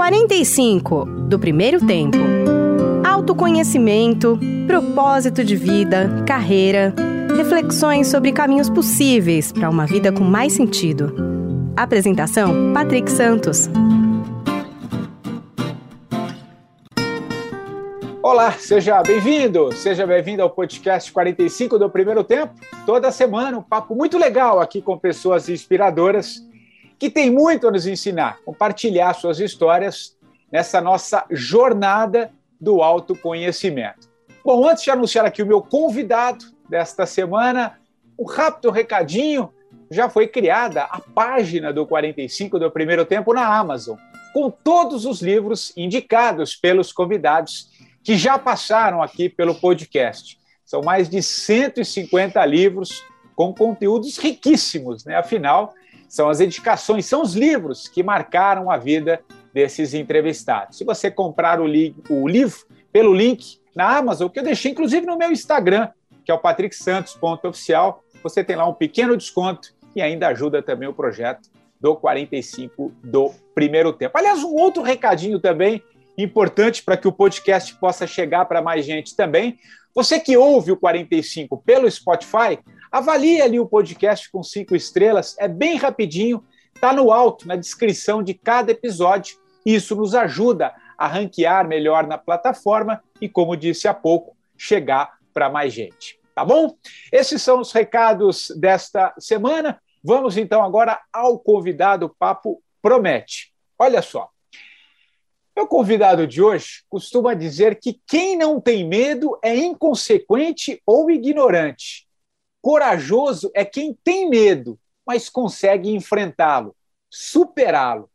45 do primeiro tempo. Autoconhecimento, propósito de vida, carreira, reflexões sobre caminhos possíveis para uma vida com mais sentido. Apresentação: Patrick Santos. Olá, seja bem-vindo, seja bem-vindo ao podcast 45 do Primeiro Tempo. Toda semana um papo muito legal aqui com pessoas inspiradoras que têm muito a nos ensinar, compartilhar suas histórias nessa nossa jornada do autoconhecimento. Bom, antes de anunciar aqui o meu convidado desta semana, um rápido recadinho. Já foi criada a página do 45 do Primeiro Tempo na Amazon, com todos os livros indicados pelos convidados que já passaram aqui pelo podcast. São mais de 150 livros com conteúdos riquíssimos, né? Afinal, são as indicações, são os livros que marcaram a vida desses entrevistados. Se você comprar o, li o livro pelo link na Amazon, que eu deixei inclusive no meu Instagram, que é o patricksantos.oficial, você tem lá um pequeno desconto e ainda ajuda também o projeto do 45 do primeiro tempo. Aliás, um outro recadinho também importante para que o podcast possa chegar para mais gente também. Você que ouve o 45 pelo Spotify, avalie ali o podcast com cinco estrelas, é bem rapidinho, está no alto, na descrição de cada episódio. Isso nos ajuda a ranquear melhor na plataforma e, como disse há pouco, chegar para mais gente. Tá bom? Esses são os recados desta semana. Vamos então agora ao convidado. Papo promete. Olha só. Meu convidado de hoje costuma dizer que quem não tem medo é inconsequente ou ignorante. Corajoso é quem tem medo, mas consegue enfrentá-lo, superá-lo.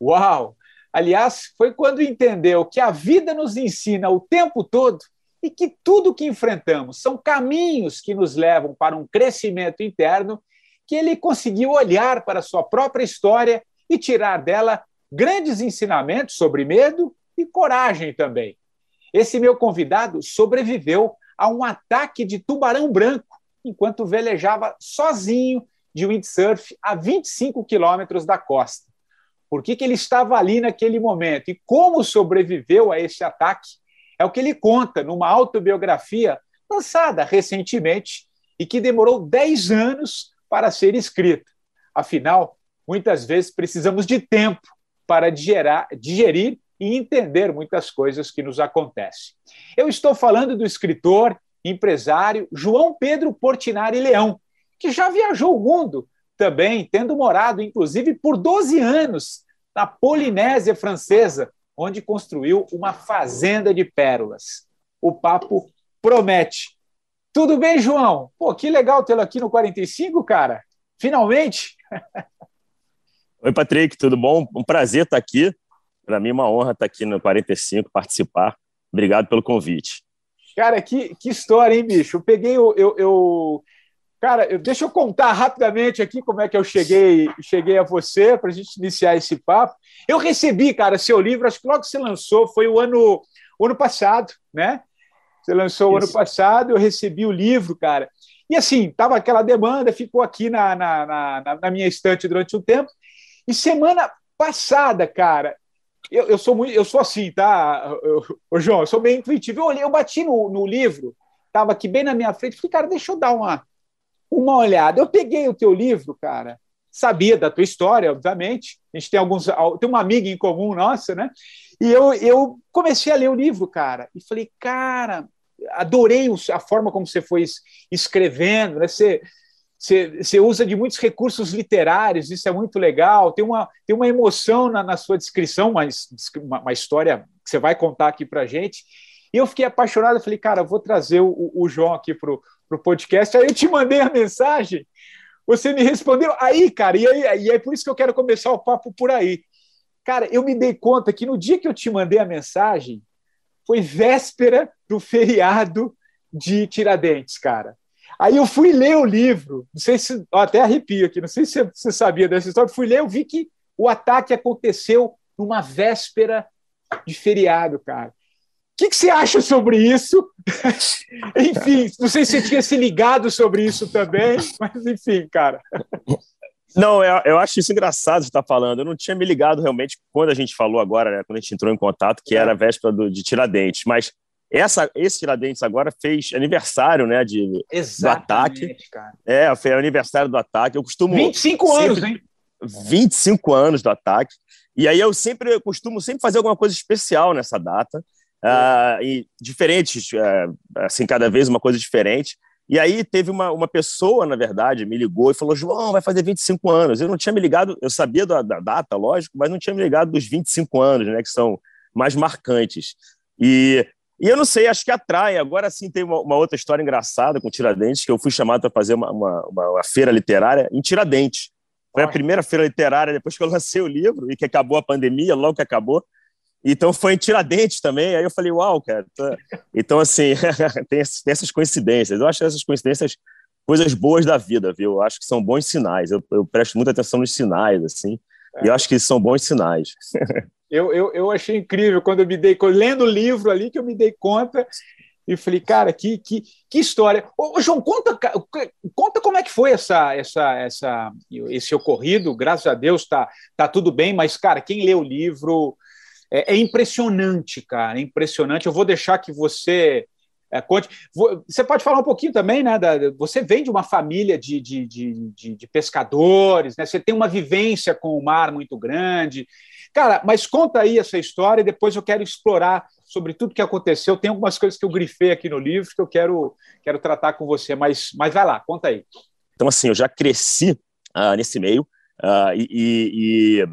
Uau! Aliás, foi quando entendeu que a vida nos ensina o tempo todo e que tudo que enfrentamos são caminhos que nos levam para um crescimento interno, que ele conseguiu olhar para sua própria história e tirar dela grandes ensinamentos sobre medo e coragem também. Esse meu convidado sobreviveu a um ataque de tubarão branco enquanto velejava sozinho de windsurf a 25 quilômetros da costa. Por que, que ele estava ali naquele momento e como sobreviveu a esse ataque é o que ele conta numa autobiografia lançada recentemente e que demorou 10 anos para ser escrita. Afinal, muitas vezes precisamos de tempo para digerar, digerir e entender muitas coisas que nos acontecem. Eu estou falando do escritor, empresário João Pedro Portinari Leão, que já viajou o mundo também, tendo morado, inclusive, por 12 anos na Polinésia Francesa, onde construiu uma fazenda de pérolas. O papo promete. Tudo bem, João? Pô, que legal tê-lo aqui no 45, cara. Finalmente. Oi, Patrick, tudo bom? Um prazer estar aqui. Para mim uma honra estar aqui no 45, participar. Obrigado pelo convite. Cara, que, que história, hein, bicho? Eu peguei, eu, eu, eu Cara, eu, deixa eu contar rapidamente aqui como é que eu cheguei, cheguei a você para a gente iniciar esse papo. Eu recebi, cara, seu livro, acho que logo que você lançou, foi o ano, o ano passado, né? Você lançou o ano passado, eu recebi o livro, cara. E assim, tava aquela demanda, ficou aqui na, na, na, na minha estante durante um tempo. E semana passada, cara, eu, eu sou muito, eu sou assim, tá? Ô, João, eu sou bem intuitivo. Eu olhei, eu bati no, no livro, tava aqui bem na minha frente, falei, cara, deixa eu dar uma uma olhada. Eu peguei o teu livro, cara, sabia da tua história, obviamente. A gente tem alguns, tem uma amiga em comum nossa, né? E eu, eu comecei a ler o livro, cara, e falei, cara, adorei a forma como você foi escrevendo, né? Você, você, você usa de muitos recursos literários, isso é muito legal. Tem uma, tem uma emoção na, na sua descrição, uma, uma, uma história que você vai contar aqui para gente. E eu fiquei apaixonado, falei, cara, vou trazer o, o João aqui para o podcast. Aí eu te mandei a mensagem, você me respondeu. Aí, cara, e, aí, e é por isso que eu quero começar o papo por aí. Cara, eu me dei conta que no dia que eu te mandei a mensagem, foi véspera do feriado de Tiradentes, cara. Aí eu fui ler o livro, não sei se, até arrepio aqui, não sei se você sabia dessa história, fui ler, eu vi que o ataque aconteceu numa véspera de feriado, cara que, que você acha sobre isso? enfim, não sei se você tinha se ligado sobre isso também, mas enfim, cara. Não, eu, eu acho isso engraçado você estar tá falando. Eu não tinha me ligado realmente quando a gente falou agora, né, quando a gente entrou em contato, que é. era a véspera do, de Tiradentes. Mas essa, esse Tiradentes agora fez aniversário né, de, do ataque. Cara. É, foi aniversário do ataque. Eu costumo. 25 sempre, anos, hein? 25 anos do ataque. E aí eu sempre eu costumo sempre fazer alguma coisa especial nessa data. Uh, e diferentes, uh, assim, cada vez uma coisa diferente. E aí teve uma, uma pessoa, na verdade, me ligou e falou: João, vai fazer 25 anos. Eu não tinha me ligado, eu sabia da, da data, lógico, mas não tinha me ligado dos 25 anos, né, que são mais marcantes. E, e eu não sei, acho que atrai. Agora sim tem uma, uma outra história engraçada com Tiradentes, que eu fui chamado para fazer uma, uma, uma, feira literária em Tiradentes. Foi a primeira feira literária depois que eu lancei o livro e que acabou a pandemia, logo que acabou. Então foi em Tiradentes também. Aí eu falei, uau, cara. Tá... Então, assim, tem, essas coincidências. Eu acho essas coincidências coisas boas da vida, viu? Eu acho que são bons sinais. Eu, eu presto muita atenção nos sinais, assim. É. E eu acho que são bons sinais. eu, eu, eu achei incrível quando eu me dei, lendo o livro ali, que eu me dei conta e falei, cara, que, que, que história. Ô, João, conta, conta como é que foi essa, essa, essa, esse ocorrido. Graças a Deus tá, tá tudo bem, mas, cara, quem lê o livro é, é impressionante, cara, é impressionante. Eu vou deixar que você é, conte. Você pode falar um pouquinho também, né? Da, você vem de uma família de, de, de, de pescadores, né? Você tem uma vivência com o mar muito grande. Cara, mas conta aí essa história e depois eu quero explorar sobre tudo que aconteceu. Tem algumas coisas que eu grifei aqui no livro que eu quero, quero tratar com você, mas, mas vai lá, conta aí. Então, assim, eu já cresci uh, nesse meio uh, e, e,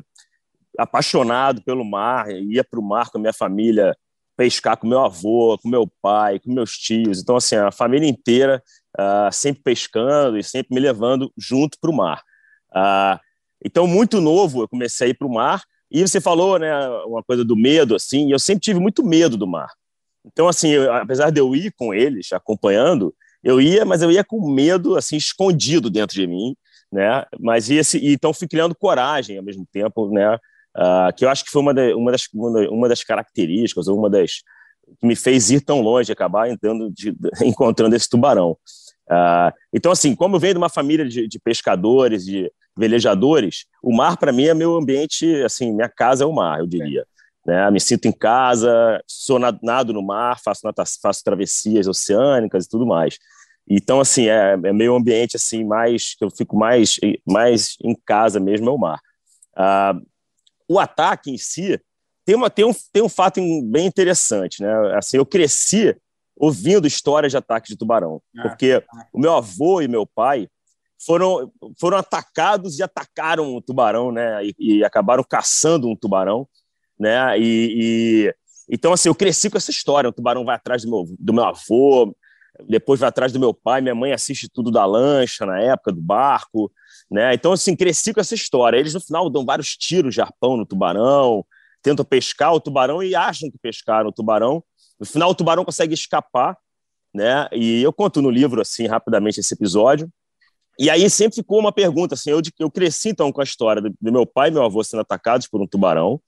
apaixonado pelo mar, ia para o mar com a minha família pescar com meu avô, com meu pai, com meus tios. Então, assim, a família inteira uh, sempre pescando e sempre me levando junto para o mar. Então, muito novo, eu comecei a ir para o mar. E você falou, né, uma coisa do medo, assim, e eu sempre tive muito medo do mar. Então, assim, eu, apesar de eu ir com eles, acompanhando, eu ia, mas eu ia com medo, assim, escondido dentro de mim, né? Mas então fui criando coragem ao mesmo tempo, né? uh, que eu acho que foi uma, uma, das, uma das características, uma das que me fez ir tão longe, acabar entrando de, encontrando esse tubarão. Uh, então, assim, como eu venho de uma família de, de pescadores, de velejadores, o mar para mim é meu ambiente, assim, minha casa é o mar, eu diria. É. Né? Me sinto em casa, sou nado no mar, faço, faço travessias oceânicas e tudo mais. Então, assim, é, é meu ambiente assim mais que eu fico mais mais em casa mesmo é o mar. Uh, o ataque em si tem, uma, tem, um, tem um fato bem interessante, né? Assim, eu cresci ouvindo histórias de ataque de tubarão, ah, porque ah. o meu avô e meu pai foram, foram atacados e atacaram um tubarão, né? E, e acabaram caçando um tubarão, né? E, e, então assim, eu cresci com essa história. O tubarão vai atrás do meu, do meu avô, depois vai atrás do meu pai. Minha mãe assiste tudo da lancha na época do barco. Né? Então, assim, cresci com essa história. Eles, no final, dão vários tiros de arpão no tubarão, tentam pescar o tubarão e acham que pescaram o tubarão. No final, o tubarão consegue escapar, né? E eu conto no livro, assim, rapidamente esse episódio. E aí sempre ficou uma pergunta, assim, eu, eu cresci, então, com a história do, do meu pai e meu avô sendo atacados por um tubarão.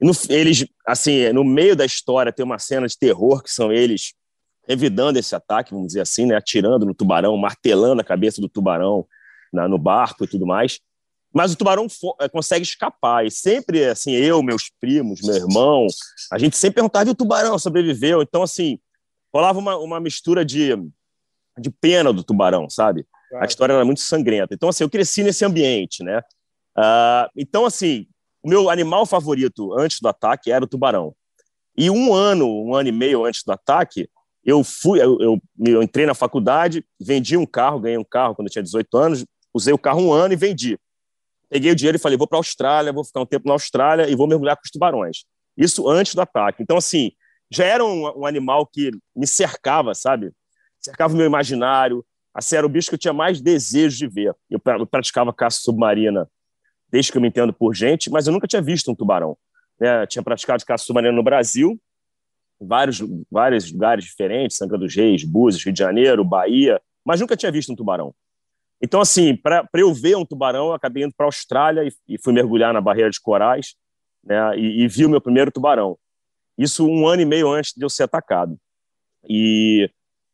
No, eles, assim, no meio da história tem uma cena de terror, que são eles revidando esse ataque, vamos dizer assim, né? Atirando no tubarão, martelando a cabeça do tubarão, na, no barco e tudo mais. Mas o tubarão eh, consegue escapar. E sempre, assim, eu, meus primos, meu irmão, a gente sempre perguntava: e o tubarão sobreviveu? Então, assim, rolava uma, uma mistura de, de pena do tubarão, sabe? A história era muito sangrenta. Então, assim, eu cresci nesse ambiente, né? Uh, então, assim, o meu animal favorito antes do ataque era o tubarão. E um ano, um ano e meio antes do ataque, eu fui, eu, eu, eu entrei na faculdade, vendi um carro, ganhei um carro quando eu tinha 18 anos, usei o carro um ano e vendi. Peguei o dinheiro e falei, vou para a Austrália, vou ficar um tempo na Austrália e vou mergulhar com os tubarões. Isso antes do ataque. Então, assim, já era um, um animal que me cercava, sabe? Cercava o meu imaginário. Assim, era o bicho que eu tinha mais desejo de ver. Eu, praticava caça submarina desde que eu me entendo por gente, mas eu nunca tinha visto um tubarão. Né? Tinha praticado caça submarina no Brasil, vários, vários lugares diferentes, Sangra dos Reis, Búzios, Rio de Janeiro, Bahia, mas nunca tinha visto um tubarão. Então, assim, para eu ver um tubarão, eu acabei indo para a Austrália e, e, fui mergulhar na barreira de corais né, e, e, vi o meu primeiro tubarão. Isso um ano e meio antes de eu ser atacado. E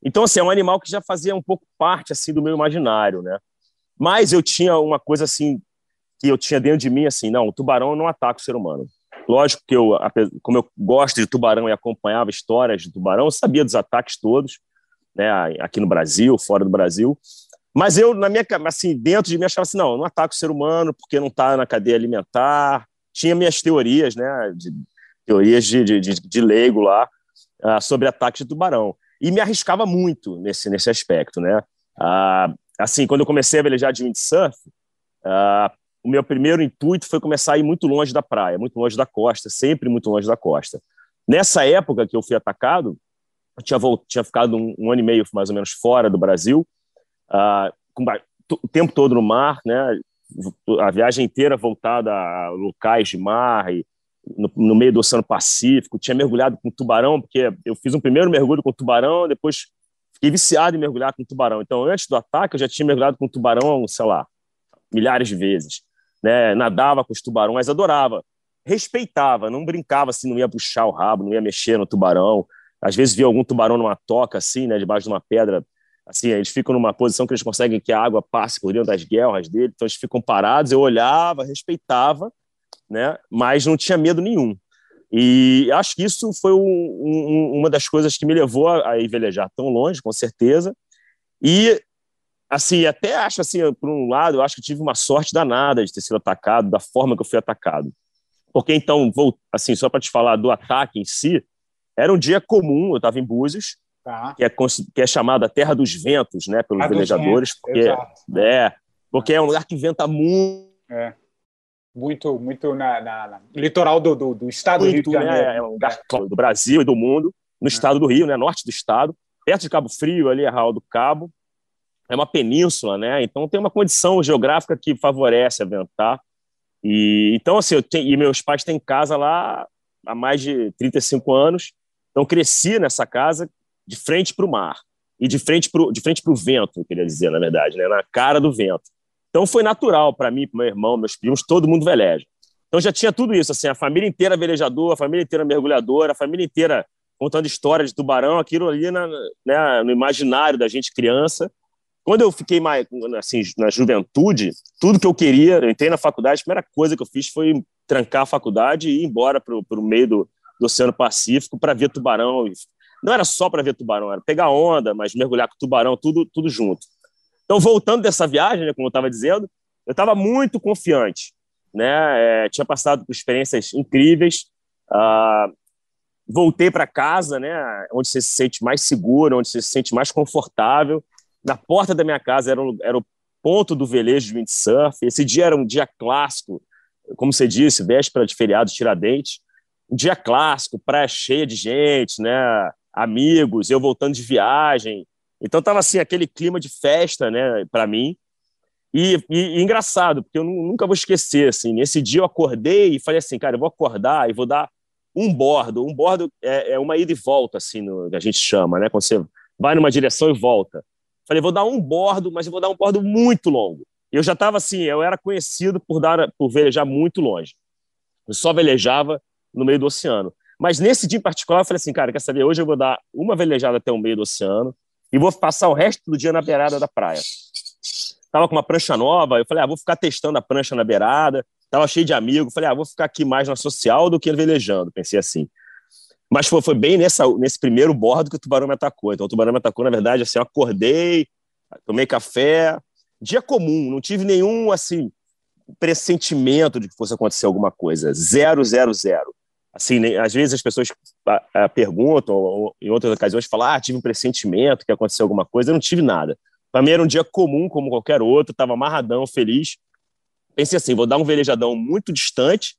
então, assim, é um animal que já fazia um pouco parte assim do meu imaginário, né? Mas eu tinha uma coisa assim que eu tinha dentro de mim assim, não, o tubarão não ataca o ser humano. Lógico que eu, como eu gosto de tubarão e acompanhava histórias de tubarão, eu sabia dos ataques todos, né, aqui no Brasil, fora do Brasil. Mas eu, na minha, assim, dentro de mim, achava assim, não, não ataco o ser humano porque não está na cadeia alimentar. Tinha minhas teorias, né, de, teorias de, de, de, de leigo lá, uh, sobre ataques de tubarão. E me arriscava muito nesse, nesse aspecto, né. Uh, assim, quando eu comecei a velejar de windsurf, uh, o meu primeiro intuito foi começar a ir muito longe da praia, muito longe da costa, sempre muito longe da costa. Nessa época que eu fui atacado, eu tinha, tinha ficado um, um, ano e meio mais ou menos fora do Brasil, uh, com... o tempo todo no mar, né? a viagem inteira voltada a locais de mar e no, no, meio do Oceano Pacífico, tinha mergulhado com tubarão, porque eu fiz um primeiro mergulho com tubarão, depois fiquei viciado em mergulhar com tubarão. Então, antes do ataque, eu já tinha mergulhado com tubarão, sei lá, milhares de vezes. Né? Nadava com os tubarões, adorava. Respeitava, não brincava assim, não ia puxar o rabo, não ia mexer no tubarão. Às vezes via algum tubarão numa toca, assim, né, debaixo de uma pedra. Assim, eles ficam numa posição que eles conseguem que a água passe por dentro das guerras dele, então eles ficam parados. Eu olhava, respeitava, né, mas não tinha medo nenhum. E acho que isso foi um, um, uma das coisas que me levou a, a ir velejar tão longe, com certeza. E, assim, até acho, assim, por um lado, eu acho que tive uma sorte danada de ter sido atacado da forma que eu fui atacado. Porque, então, vou, assim, só para te falar do ataque em si, era um dia comum, eu estava em Búzios, tá. que, é, que é chamada a Terra dos Ventos, né, pelos a velejadores, porque, é, porque é um lugar que venta muito. É. Muito, muito na, na, na litoral do, do, do, estado muito, do Rio de né, Janeiro. Né? É um lugar é. do Brasil e do mundo, no é. estado do Rio, né, norte do estado, perto de Cabo Frio, ali, Arraial do Cabo. É uma península, né? Então tem uma condição geográfica que favorece a ventar. E então assim, eu tenho, e meus pais têm casa lá há mais de 35 anos então, cresci nessa casa de frente para o mar e de frente para o vento, queria dizer, na verdade, né? na cara do vento. Então, foi natural para mim, para meu irmão, meus primos, todo mundo veleja. Então, já tinha tudo isso, assim, a família inteira velejadora, a família inteira mergulhadora, a família inteira contando história de tubarão, aquilo ali na, né, no imaginário da gente criança. Quando eu fiquei mais, assim, na juventude, tudo que eu queria, eu entrei na faculdade, a primeira coisa que eu fiz foi trancar a faculdade e ir embora para o meio do, do Oceano Pacífico para ver tubarão. Não era só para ver tubarão, era pegar onda, mas mergulhar com tubarão, tudo, tudo junto. Então, voltando dessa viagem, né, como eu estava dizendo, eu estava muito confiante. Né? É, tinha passado por experiências incríveis. Uh, voltei para casa, né, onde você se sente mais seguro, onde você se sente mais confortável. Na porta da minha casa era, um, era o ponto do velejo de windsurf. Esse dia era um dia clássico, como você disse, véspera de feriado de Tiradentes um dia clássico, praia cheia de gente, né? Amigos, eu voltando de viagem. Então tava assim aquele clima de festa, né, para mim. E, e, e, engraçado, porque eu nunca vou esquecer, assim, nesse dia eu acordei e falei assim, cara, eu vou acordar e vou dar um bordo. Um bordo é, é uma ida e volta, assim, no, que a gente chama, né? Quando você vai numa direção e volta. Falei, vou dar um bordo, mas eu vou dar um bordo muito longo. Eu já estava assim, eu era conhecido por dar por velejar muito longe. Eu só velejava no meio do oceano. Mas nesse dia em particular, eu falei assim, cara, quer saber? Hoje eu vou dar uma velejada até o meio do oceano e vou passar o resto do dia na beirada da praia. Tava com uma prancha nova, eu falei, ah, vou ficar testando a prancha na beirada. Tava cheio de amigos, falei, ah, vou ficar aqui mais na social do que velejando, pensei assim. Mas foi, foi bem nessa, nesse primeiro bordo que o tubarão me atacou. Então o tubarão me atacou, na verdade, assim, eu acordei, tomei café, dia comum, não tive nenhum, assim, pressentimento de que fosse acontecer alguma coisa. Zero, zero, zero assim, às vezes as pessoas a, a, perguntam, ou, em outras ocasiões falam, ah, tive um pressentimento que aconteceu alguma coisa, eu não tive nada. Para mim era um dia comum, como qualquer outro, estava amarradão, feliz. Pensei assim, vou dar um velejadão muito distante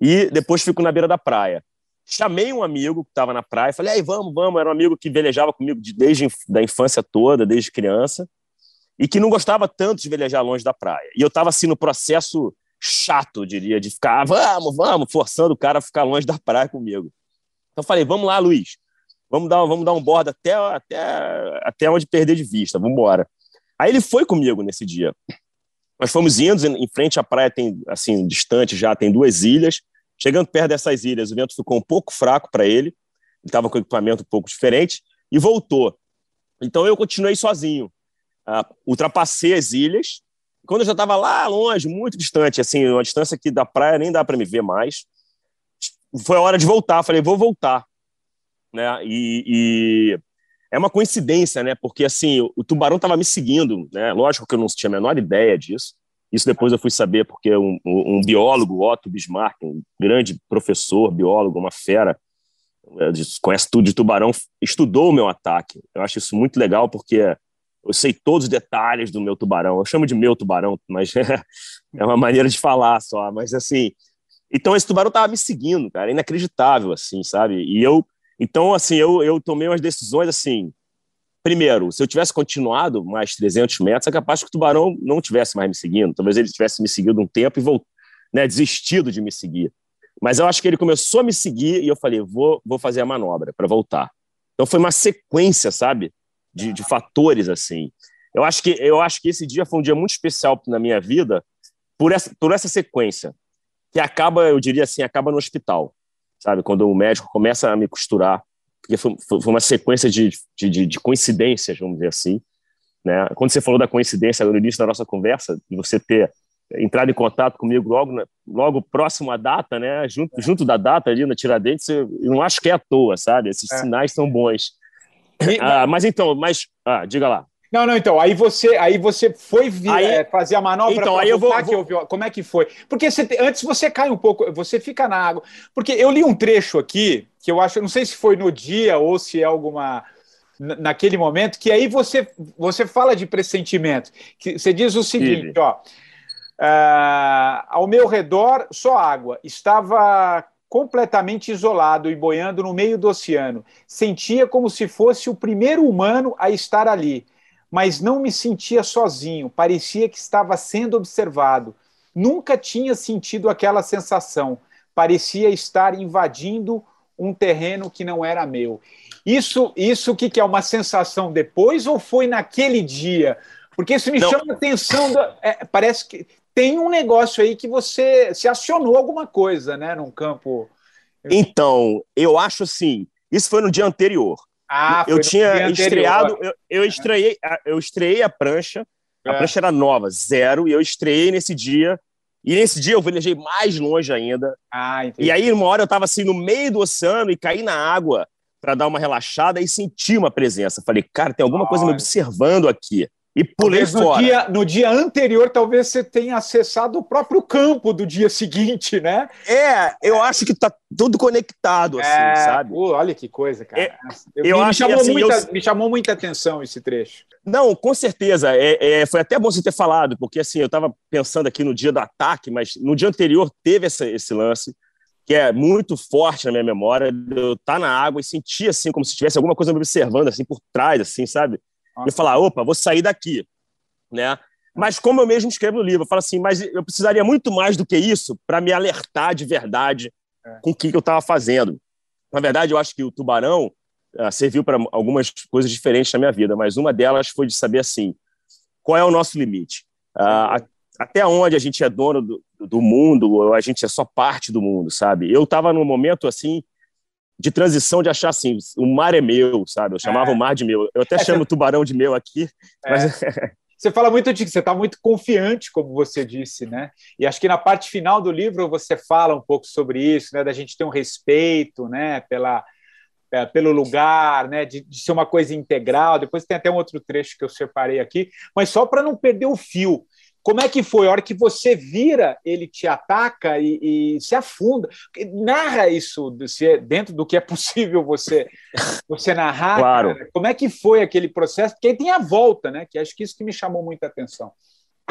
e depois fico na beira da praia. Chamei um amigo que estava na praia, falei, aí, vamos, vamos, era um amigo que velejava comigo desde da infância toda, desde criança, e que não gostava tanto de velejar longe da praia. E eu estava assim no processo chato, diria, de ficar, vamos, vamos, forçando o cara a ficar longe da praia comigo. Então falei, vamos lá, Luiz, vamos dar, vamos dar um bordo até, até, até onde perder de vista, vamos embora. Aí ele foi comigo nesse dia. Nós fomos indo, em frente à praia tem, assim, distante já, tem duas ilhas. Chegando perto dessas ilhas, o vento ficou um pouco fraco para ele, ele estava com equipamento um pouco diferente, e voltou. Então eu continuei sozinho. Uh, ultrapassei as ilhas, quando eu já estava lá longe, muito distante, assim, uma distância que da praia nem dá para me ver mais, foi a hora de voltar. Falei, vou voltar, né? E, e é uma coincidência, né? Porque assim, o, tubarão estava me seguindo, né? Lógico que eu não tinha a menor ideia disso. Isso depois eu fui saber porque um, um, biólogo, Otto Bismarck, um grande professor, biólogo, uma fera, é, conhece tudo de tubarão, estudou o meu ataque. Eu acho isso muito legal porque eu sei todos os detalhes do meu tubarão. Eu chamo de meu tubarão, mas é uma maneira de falar só. Mas assim, então esse tubarão tava me seguindo, cara, inacreditável, assim, sabe? E eu, então, assim, eu, eu tomei umas decisões assim. Primeiro, se eu tivesse continuado mais 300 metros, é capaz que o tubarão não tivesse mais me seguindo. Talvez ele tivesse me seguido um tempo e volt, né, desistido de me seguir. Mas eu acho que ele começou a me seguir e eu falei, vou, vou fazer a manobra para voltar. Então foi uma sequência, sabe, de, de fatores assim. Eu acho que eu acho que esse dia foi um dia muito especial na minha vida por essa por essa sequência que acaba, eu diria assim, acaba no hospital, sabe? Quando o médico começa a me costurar, porque foi, foi uma sequência de, de, de, coincidências, vamos dizer assim. Né? Quando você falou da coincidência no início da nossa conversa, de você ter entrado em contato comigo logo, logo próximo à data, né? junto, junto da data ali na Tiradentes, eu não acho que é à toa, sabe? Esses é. sinais são bons. E, ah, mas então, mas ah, diga lá. Não, não, então, aí você, aí você foi vir, aí, é, fazer a manobra então, aí eu vou, vou... como é que foi? Porque você, antes você cai um pouco, você fica na água. Porque eu li um trecho aqui, que eu acho, não sei se foi no dia ou se é alguma naquele momento, que aí você, você fala de pressentimento. Que você diz o seguinte, ó. Uh, ao meu redor, só água. Estava completamente isolado e boiando no meio do oceano. Sentia como se fosse o primeiro humano a estar ali mas não me sentia sozinho, parecia que estava sendo observado. Nunca tinha sentido aquela sensação, parecia estar invadindo um terreno que não era meu. Isso, isso que, que é uma sensação depois ou foi naquele dia? Porque isso me não. chama a atenção. Da, é, parece que tem um negócio aí que você se acionou alguma coisa, né, num campo. Então, eu acho assim. Isso foi no dia anterior. Ah, eu tinha estreado, eu, eu, estreiei, eu estreiei a prancha, a é. prancha era nova, zero, e eu estreiei nesse dia. E nesse dia eu velejei mais longe ainda. Ah, entendi. E aí, uma hora eu estava assim no meio do oceano e caí na água para dar uma relaxada e senti uma presença. Falei, cara, tem alguma coisa me observando aqui e pulei talvez fora. No dia, no dia anterior, talvez você tenha acessado o próprio campo do dia seguinte, né? É, eu acho que tá tudo conectado, assim, é, sabe? Uh, olha que coisa, cara. É, eu, eu me, acho chamou assim, muita, eu... me chamou muita atenção esse trecho. Não, com certeza. É, é, foi até bom você ter falado, porque assim, eu estava pensando aqui no dia do ataque, mas no dia anterior teve essa, esse lance que é muito forte na minha memória, eu estar tá na água e sentir assim como se tivesse alguma coisa me observando assim por trás, assim, sabe? E falar, opa, vou sair daqui, né? Mas como eu mesmo escrevo no livro, eu falo assim, mas eu precisaria muito mais do que isso para me alertar de verdade é. com o que, que eu estava fazendo. Na verdade, eu acho que o tubarão uh, serviu para algumas coisas diferentes na minha vida, mas uma delas foi de saber assim, qual é o nosso limite? Uh, até onde a gente é dono do, do mundo, ou a gente é só parte do mundo, sabe? Eu estava num momento assim de transição de achar assim, o mar é meu, sabe? Eu chamava é. o mar de meu. Eu até é, chamo o tubarão de meu aqui, é. mas... Você fala muito de que você está muito confiante, como você disse, né? E acho que na parte final do livro você fala um pouco sobre isso, né? Da gente ter um respeito, né? Pela, é, pelo lugar, né? De, de, ser uma coisa integral. Depois tem até um outro trecho que eu separei aqui, mas só para não perder o fio. Como é que foi? A hora que você vira, ele te ataca e, e se afunda. Narra isso é dentro do que é possível você, você narrar. Claro. Cara. Como é que foi aquele processo? Porque aí tem a volta, né? Que acho que isso que me chamou muita atenção.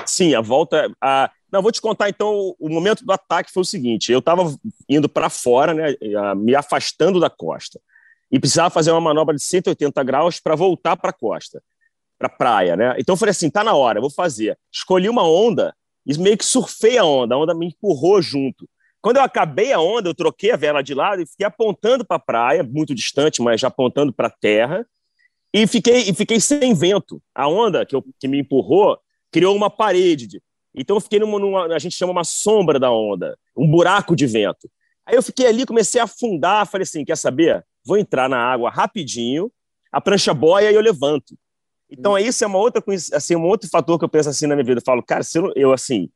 Sim, a volta. A... Não, vou te contar então. O momento do ataque foi o seguinte: eu estava indo para fora, né, me afastando da costa, e precisava fazer uma manobra de 180 graus para voltar para a costa para praia, né? Então eu falei assim, tá na hora, vou fazer. Escolhi uma onda e meio que surfei a onda, a onda me empurrou junto. Quando eu acabei a onda, eu troquei a vela de lado e fiquei apontando para a praia, muito distante, mas já apontando para a terra, e fiquei, e fiquei sem vento. A onda que, eu, que me empurrou criou uma parede. Então eu fiquei numa, numa, a gente chama uma sombra da onda, um buraco de vento. Aí eu fiquei ali, comecei a afundar, falei assim, quer saber? Vou entrar na água rapidinho, a prancha boia e eu levanto. Então, isso é uma outra assim, um outro fator que eu penso assim na minha vida. Eu falo, cara, se eu, eu assim,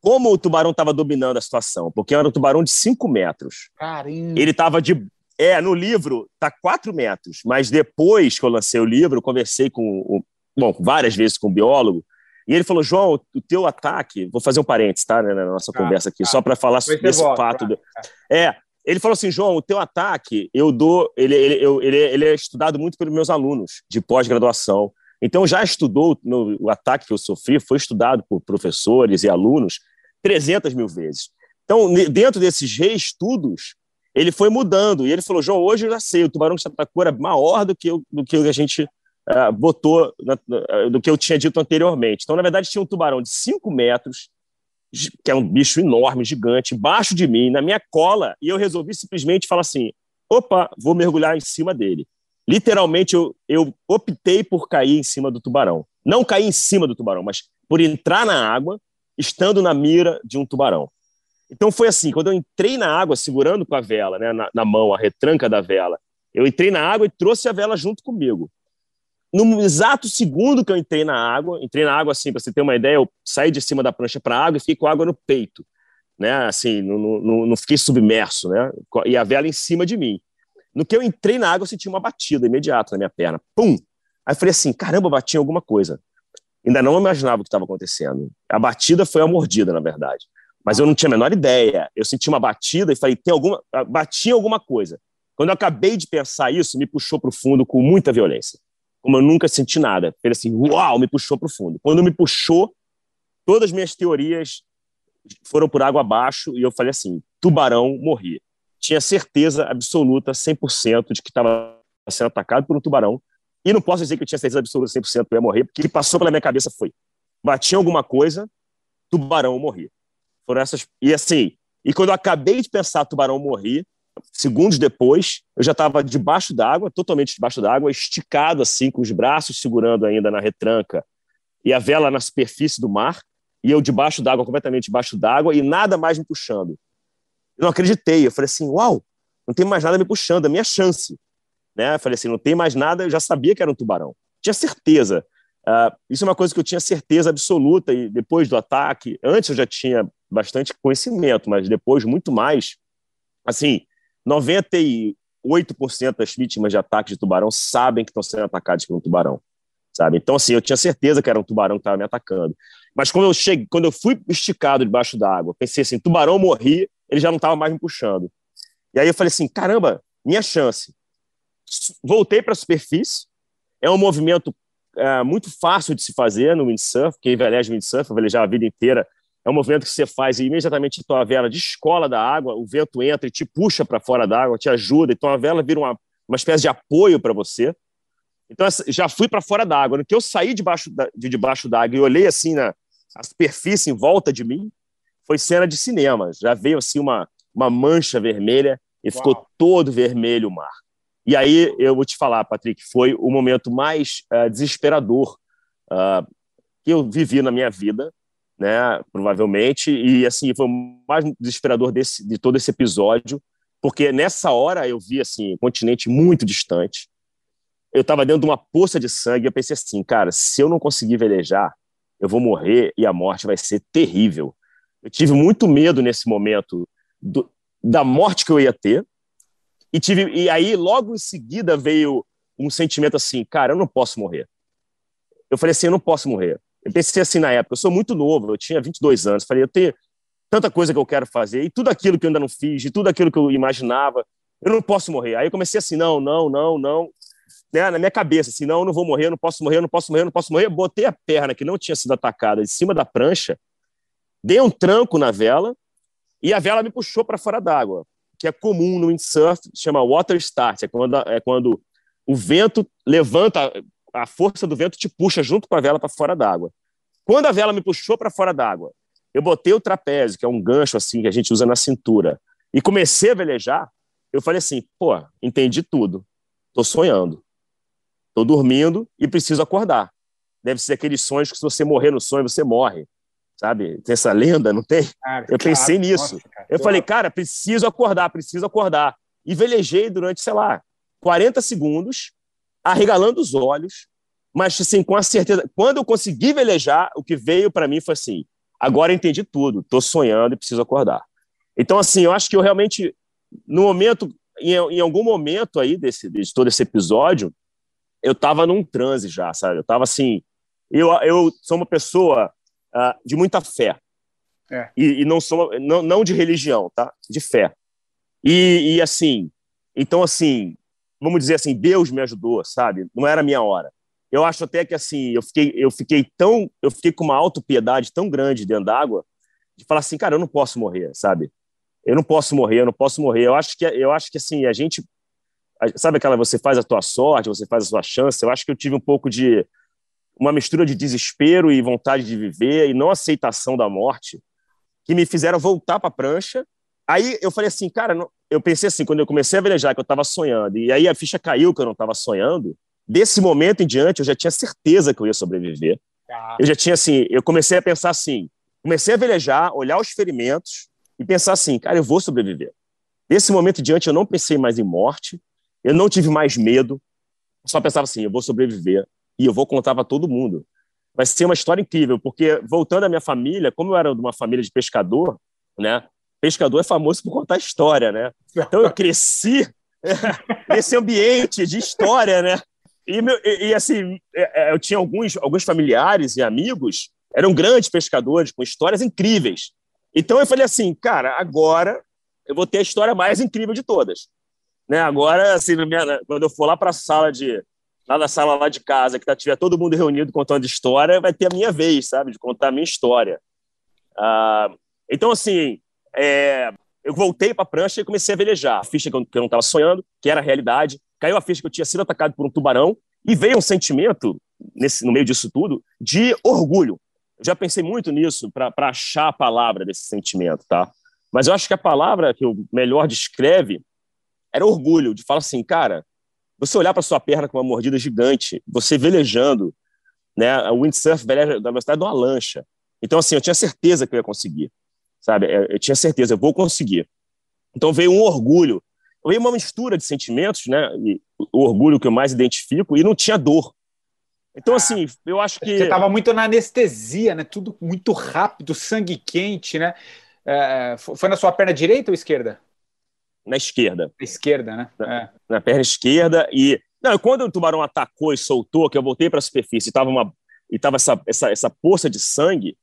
como o tubarão estava dominando a situação? Porque era um tubarão de 5 metros. Caramba. Ele estava de. É, no livro tá 4 metros, mas depois que eu lancei o livro, eu conversei com, o, bom, várias vezes com o biólogo, e ele falou: João, o teu ataque, vou fazer um parênteses, tá, né, na nossa ah, conversa aqui, ah, só para falar desse volta, fato. Do, é, ele falou assim, João, o teu ataque, eu dou, ele, ele, eu, ele, ele é estudado muito pelos meus alunos de pós-graduação. Então, já estudou, no, o ataque que eu sofri foi estudado por professores e alunos 300 mil vezes. Então, dentro desses reestudos, ele foi mudando. E ele falou, João, hoje eu já sei, o tubarão que te atacou era maior do que, do que a gente uh, botou, na, do que eu tinha dito anteriormente. Então, na verdade, tinha um tubarão de 5 metros, que é um bicho enorme, gigante, embaixo de mim, na minha cola, e eu resolvi simplesmente falar assim: opa, vou mergulhar em cima dele. Literalmente, eu, eu optei por cair em cima do tubarão. Não cair em cima do tubarão, mas por entrar na água, estando na mira de um tubarão. Então foi assim: quando eu entrei na água, segurando com a vela, né, na, na mão, a retranca da vela, eu entrei na água e trouxe a vela junto comigo no exato segundo que eu entrei na água, entrei na água assim, para você ter uma ideia, eu saí de cima da prancha para a água e fiquei com água no peito, né? Assim, não fiquei submerso, né? E a vela em cima de mim. No que eu entrei na água, eu senti uma batida imediata na minha perna. Pum! Aí eu falei assim: caramba, bati em alguma coisa. Ainda não imaginava o que estava acontecendo. A batida foi a mordida, na verdade. Mas eu não tinha a menor ideia. Eu senti uma batida e falei: tem alguma. Bati em alguma coisa. Quando eu acabei de pensar isso, me puxou para o fundo com muita violência como eu nunca senti nada. Ele assim, uau, me puxou para o fundo. Quando me puxou, todas as minhas teorias foram por água abaixo e eu falei assim, tubarão, morri. Tinha certeza absoluta, 100%, de que estava sendo atacado por um tubarão. E não posso dizer que eu tinha certeza absoluta, 100% que eu ia morrer, porque o que passou pela minha cabeça foi, bati em alguma coisa, tubarão, morri. Foram essas... E assim, e quando eu acabei de pensar tubarão, morri, segundos depois, eu já estava debaixo d'água, totalmente debaixo d'água, esticado assim, com os braços segurando ainda na retranca e a vela na superfície do mar, e eu debaixo d'água, completamente debaixo d'água, e nada mais me puxando. Eu não acreditei, eu falei assim, uau, não tem mais nada me puxando, é minha chance. Né? Eu falei assim, não tem mais nada, eu já sabia que era um tubarão. Tinha certeza. Uh, isso é uma coisa que eu tinha certeza absoluta, e depois do ataque, antes eu já tinha bastante conhecimento, mas depois muito mais. Assim, 98% das vítimas de ataque de tubarão sabem que estão sendo atacadas por um tubarão, sabe? Então, assim, eu tinha certeza que era um tubarão que estava me atacando. Mas quando eu cheguei, quando eu fui esticado debaixo d'água, pensei assim, tubarão morri, ele já não estava mais me puxando. E aí eu falei assim, caramba, minha chance. Voltei para a superfície. É um movimento é, muito fácil de se fazer no windsurf, quem envelhece windsurf, eu velejava a vida inteira é um movimento que você faz e imediatamente tua vela descola da água, o vento entra e te puxa para fora da água, te ajuda, então a vela vira uma, uma espécie de apoio para você. Então já fui para fora da água. No que eu saí debaixo da, de debaixo da água e olhei assim na a superfície em volta de mim, foi cena de cinema. Já veio assim uma, uma mancha vermelha e Uau. ficou todo vermelho o mar. E aí eu vou te falar, Patrick, foi o momento mais uh, desesperador uh, que eu vivi na minha vida né? Provavelmente. E assim, foi o mais desesperador desse, de todo esse episódio, porque nessa hora eu vi assim, um continente muito distante. Eu estava dentro de uma poça de sangue. Eu pensei assim, cara, se eu não conseguir velejar, eu vou morrer e a morte vai ser terrível. Eu tive muito medo nesse momento do, da morte que eu ia ter. E tive e aí logo em seguida veio um sentimento assim, cara, eu não posso morrer. Eu falei assim, eu não posso morrer. Eu pensei assim na época, eu sou muito novo, eu tinha 22 anos, falei, eu tenho tanta coisa que eu quero fazer, e tudo aquilo que eu ainda não fiz, e tudo aquilo que eu imaginava, eu não posso morrer. Aí eu comecei assim, não, não, não, não, né, na minha cabeça, assim, não, eu não vou morrer, eu não posso morrer, eu não posso morrer, eu não posso morrer. botei a perna que não tinha sido atacada em cima da prancha, dei um tranco na vela, e a vela me puxou para fora d'água, que é comum no windsurf, chama water start, é quando, é quando o vento levanta, a força do vento te puxa junto com a vela para fora d'água. Quando a vela me puxou para fora d'água, eu botei o trapézio, que é um gancho assim que a gente usa na cintura, e comecei a velejar. Eu falei assim: pô, entendi tudo. Tô sonhando. Tô dormindo e preciso acordar. Deve ser aqueles sonhos que se você morrer no sonho, você morre. Sabe? Tem essa lenda, não tem? Ah, eu pensei nisso. Nossa, cara, eu falei, cara, preciso acordar, preciso acordar. E velejei durante, sei lá, 40 segundos, arregalando os olhos, Mas, assim, com a certeza, quando eu consegui velejar, o que veio para mim foi assim: agora entendi tudo, estou sonhando e preciso acordar. Então, assim, eu acho que eu realmente, no momento, em, em algum momento aí desse, de todo esse episódio, eu estava num transe já, sabe? Eu estava assim. Eu, eu sou uma pessoa uh, de muita fé. É. E, e, não sou não, não de religião, tá? De fé. E, e assim, então assim, vamos dizer assim, Deus me ajudou, sabe? Não era a minha hora. Eu acho até que assim, eu fiquei, eu fiquei tão, eu fiquei com uma autopiedade tão grande dentro d'água, de falar assim, cara, eu não posso morrer, sabe? Eu não posso morrer, eu não posso morrer. Eu acho que, eu acho que assim, a gente, sabe aquela, você faz a tua sorte, você faz a sua chance. Eu acho que eu tive um pouco de uma mistura de desespero e vontade de viver e não aceitação da morte, que me fizeram voltar para a prancha. Aí eu falei assim, cara, eu pensei assim, quando eu comecei a velejar, que eu estava sonhando, e aí a ficha caiu que eu não estava sonhando, desse momento em diante eu já tinha certeza que eu ia sobreviver. Ah. Eu já tinha assim, eu comecei a pensar assim, comecei a velejar, olhar os ferimentos e pensar assim, cara, eu vou sobreviver. Desse momento em diante eu não pensei mais em morte, eu não tive mais medo, só pensava assim, eu vou sobreviver e eu vou contar para todo mundo. Vai ser uma história incrível, porque voltando à minha família, como eu era de uma família de pescador, né? Pescador é famoso por contar história, né? Então eu cresci nesse ambiente de história, né? E, meu, e, e, assim, é, é, eu tinha alguns, alguns familiares e amigos, eram grandes pescadores, com histórias incríveis. Então eu falei assim, cara, agora eu vou ter a história mais incrível de todas. Né? Agora, assim, minha, quando eu for lá para a sala de. Lá na sala lá de casa, que tá, tiver todo mundo reunido contando história, vai ter a minha vez, sabe? De contar a minha história. Ah, então, assim, é, eu voltei para a prancha e comecei a velejar. A ficha que eu, que eu não estava sonhando, que era a realidade. Caiu a ficha que eu tinha sido atacado por um tubarão e veio um sentimento, nesse, no meio disso tudo, de orgulho. Eu já pensei muito nisso para achar a palavra desse sentimento, tá? Mas eu acho que a palavra que eu melhor descreve era orgulho, de falar assim, cara, você olhar para sua perna com uma mordida gigante, você velejando, né? O windsurf veleja da velocidade de uma lancha. Então, assim, eu tinha certeza que eu ia conseguir, sabe? Eu tinha certeza, eu vou conseguir. Então veio um orgulho, veio uma mistura de sentimentos, né? E o orgulho que eu mais identifico, e não tinha dor. Então, ah, assim, eu acho que. Você estava muito na anestesia, né? Tudo muito rápido, sangue quente, né? É, foi na sua perna direita ou esquerda? Na esquerda. Na esquerda, né? Na, é. na perna esquerda. E. Não, quando o tubarão atacou e soltou, que eu voltei para a superfície e estava uma e tava essa, essa, essa poça de sangue,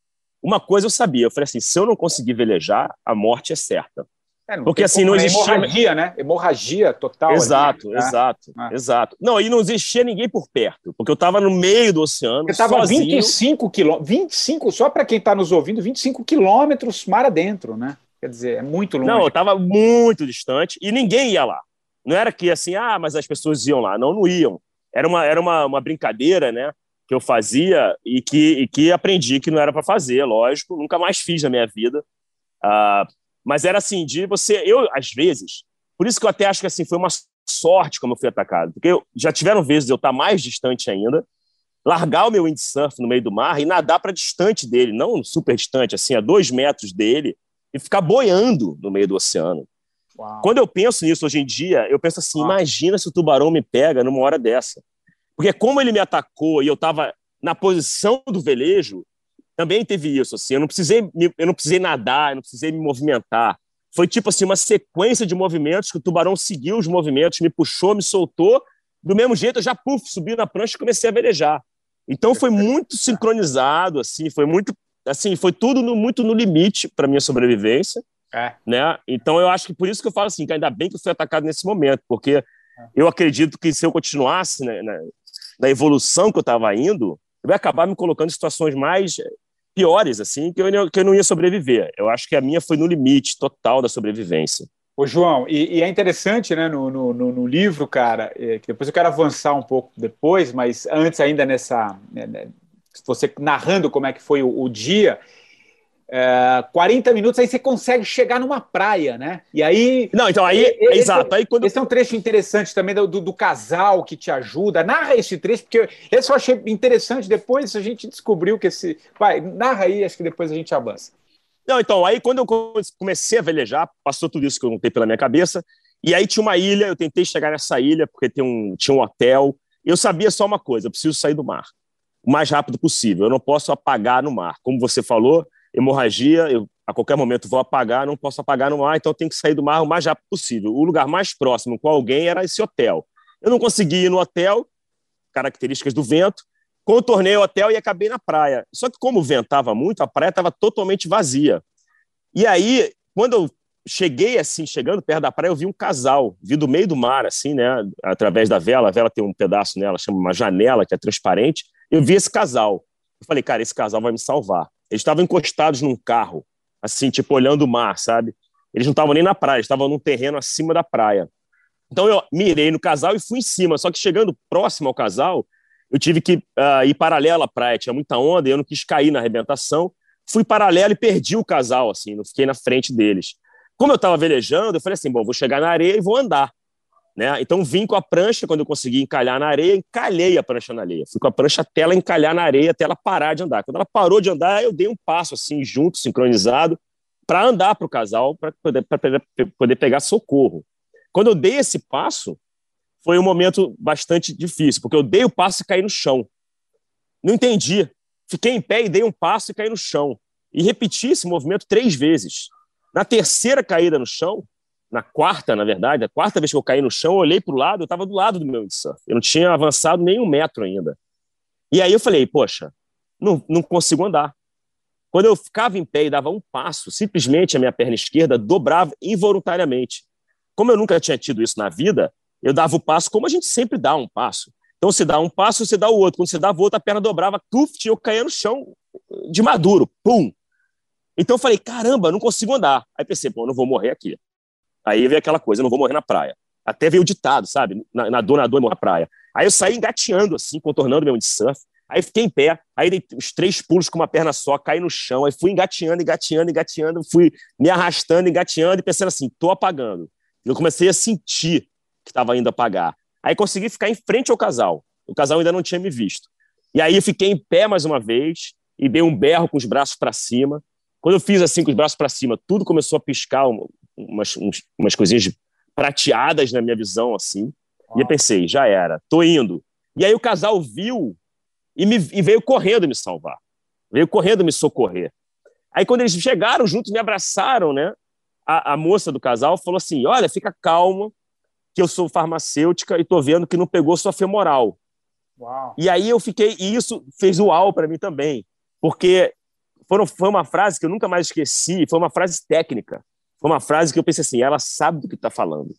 uma coisa eu sabia. Eu falei assim: se eu não conseguir velejar, a morte é certa. É, Porque assim, não existia. Hemorragia, né? Hemorragia total. Exato, ali, né? exato, né? exato. Não, e não existia ninguém por perto, porque eu estava no meio do oceano. Você estava 25 quilômetros, 25, só para quem está nos ouvindo, 25 quilômetros mar adentro, né? Quer dizer, é muito longe. Não, eu estava muito distante e ninguém ia lá. Não era que assim, ah, mas as pessoas iam lá. Não, não iam. Era uma, era uma, uma brincadeira, né? Que eu fazia e que, e que aprendi que não era para fazer, lógico. Nunca mais fiz na minha vida. Ah, mas era assim, de você. Eu, às vezes, por isso que eu até acho que assim, foi uma sorte como eu fui atacado. Porque eu, já tiveram vezes eu estar mais distante ainda, largar o meu windsurf no meio do mar e nadar para distante dele, não super distante, assim, a dois metros dele, e ficar boiando no meio do oceano. Uau. Quando eu penso nisso hoje em dia, eu penso assim: Uau. imagina se o tubarão me pega numa hora dessa. Porque como ele me atacou e eu estava na posição do velejo, também teve isso, assim, eu não precisei, eu não precisei nadar, eu não precisei me movimentar. Foi tipo assim, uma sequência de movimentos que o tubarão seguiu os movimentos, me puxou, me soltou, do mesmo jeito eu já puf, subi na prancha e comecei a velejar. Então foi muito sincronizado, assim, foi muito, assim, foi tudo no, muito no limite para minha sobrevivência, é. né? Então eu acho que por isso que eu falo assim, que ainda bem que eu fui atacado nesse momento, porque é. eu acredito que se eu continuasse né, na evolução que eu estava indo, eu ia acabar me colocando em situações mais piores, assim, que eu, que eu não ia sobreviver. Eu acho que a minha foi no limite total da sobrevivência. Ô, João, e, e é interessante, né, no, no, no, livro, cara, é, que depois eu quero avançar um pouco depois, mas antes ainda nessa, né, né você narrando como é que foi o, o dia, é, 40 minutos, aí você consegue chegar numa praia, né? E aí. Não, então aí. Esse, exato. Aí quando... Esse é um trecho interessante também do, do, do, casal que te ajuda. Narra esse trecho, porque esse eu achei interessante. Depois a gente descobriu que esse. Vai, narra aí, acho que depois a gente avança. Não, então, aí quando eu comecei a velejar, passou tudo isso que eu não tenho pela minha cabeça. E aí tinha uma ilha, eu tentei chegar nessa ilha, porque tem um, tinha um hotel, Eu sabia só uma coisa: eu preciso sair do mar o mais rápido possível. Eu não posso apagar no mar. Como você falou, hemorragia, eu a qualquer momento vou apagar, não posso apagar no mar, então tenho que sair do mar o mais rápido possível. O lugar mais próximo com alguém era esse hotel. Eu não consegui ir no hotel, características do vento, contornei o hotel e acabei na praia. Só que como ventava muito, a praia estava totalmente vazia. E aí, quando eu cheguei assim, chegando perto da praia, eu vi um casal, vi do meio do mar, assim, né, através da vela. A vela tem um pedaço nela, chama uma janela que é transparente. Eu vi esse casal. Eu falei, cara, esse casal vai me salvar. Eles estavam encostados num carro, assim, tipo, olhando o mar, sabe? Eles não estavam nem na praia, estavam num terreno acima da praia. Então eu mirei no casal e fui em cima. Só que chegando próximo ao casal, eu tive que uh, ir paralelo à praia. Tinha muita onda e eu não quis cair na arrebentação. Fui paralelo e perdi o casal, assim, não fiquei na frente deles. Como eu estava velejando, eu falei assim: bom, vou chegar na areia e vou andar. Né? Então vim com a prancha, quando eu consegui encalhar na areia, encalhei a prancha na areia. Fui com a prancha até ela encalhar na areia, até ela parar de andar. Quando ela parou de andar, eu dei um passo assim, junto, sincronizado, para andar para o casal, para poder, poder pegar socorro. Quando eu dei esse passo, foi um momento bastante difícil, porque eu dei o passo e caí no chão. Não entendi. Fiquei em pé e dei um passo e caí no chão. E repeti esse movimento três vezes. Na terceira caída no chão, na quarta, na verdade, a quarta vez que eu caí no chão, eu olhei para o lado, eu estava do lado do meu windsurf. Eu não tinha avançado nem um metro ainda. E aí eu falei, poxa, não, não consigo andar. Quando eu ficava em pé e dava um passo, simplesmente a minha perna esquerda dobrava involuntariamente. Como eu nunca tinha tido isso na vida, eu dava o passo como a gente sempre dá um passo. Então, você dá um passo, você dá o outro. Quando você dava o outro, a perna dobrava, tuft, eu caía no chão de maduro, pum. Então, eu falei, caramba, não consigo andar. Aí pensei, pô, não vou morrer aqui. Aí veio aquela coisa, eu não vou morrer na praia. Até veio o ditado, sabe? Na, na dor, na dor, morrer na praia. Aí eu saí engateando, assim, contornando meu windsurf. Aí fiquei em pé, aí dei os três pulos com uma perna só, caí no chão, aí fui engateando, engateando, engateando, fui me arrastando, engateando e pensando assim, tô apagando. Eu comecei a sentir que estava indo apagar. Aí consegui ficar em frente ao casal. O casal ainda não tinha me visto. E aí eu fiquei em pé mais uma vez e dei um berro com os braços para cima. Quando eu fiz assim com os braços para cima, tudo começou a piscar, umas, umas coisinhas prateadas na minha visão, assim. E eu pensei, já era, tô indo. E aí o casal viu e, me, e veio correndo me salvar. Veio correndo me socorrer. Aí quando eles chegaram juntos, me abraçaram, né? A, a moça do casal falou assim: Olha, fica calmo, que eu sou farmacêutica e tô vendo que não pegou sua femoral. Uau. E aí eu fiquei, e isso fez uau para mim também, porque foram, foi uma frase que eu nunca mais esqueci, foi uma frase técnica. Foi uma frase que eu pensei assim, ela sabe do que está falando,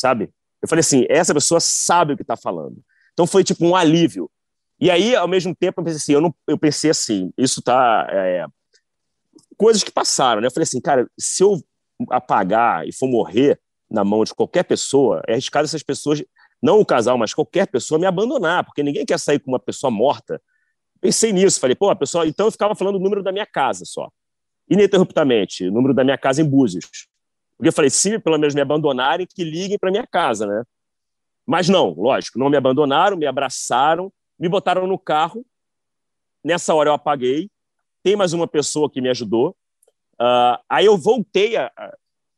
sabe? Eu falei assim, essa pessoa sabe o que está falando. Então foi tipo um alívio. E aí, ao mesmo tempo, eu pensei assim, eu, não, eu pensei assim, isso tá... É, coisas que passaram, né? Eu falei assim, cara, se eu apagar e for morrer na mão de qualquer pessoa, é arriscado essas pessoas, não o casal, mas qualquer pessoa me abandonar, porque ninguém quer sair com uma pessoa morta. Pensei nisso, falei, pô, a pessoa... Então eu ficava falando o número da minha casa só ininterruptamente, o número da minha casa em Búzios. Porque eu falei, se pelo menos me abandonarem, que liguem para minha casa, né? Mas não, lógico, não me abandonaram, me abraçaram, me botaram no carro. Nessa hora eu apaguei. Tem mais uma pessoa que me ajudou. Uh, aí eu voltei, a,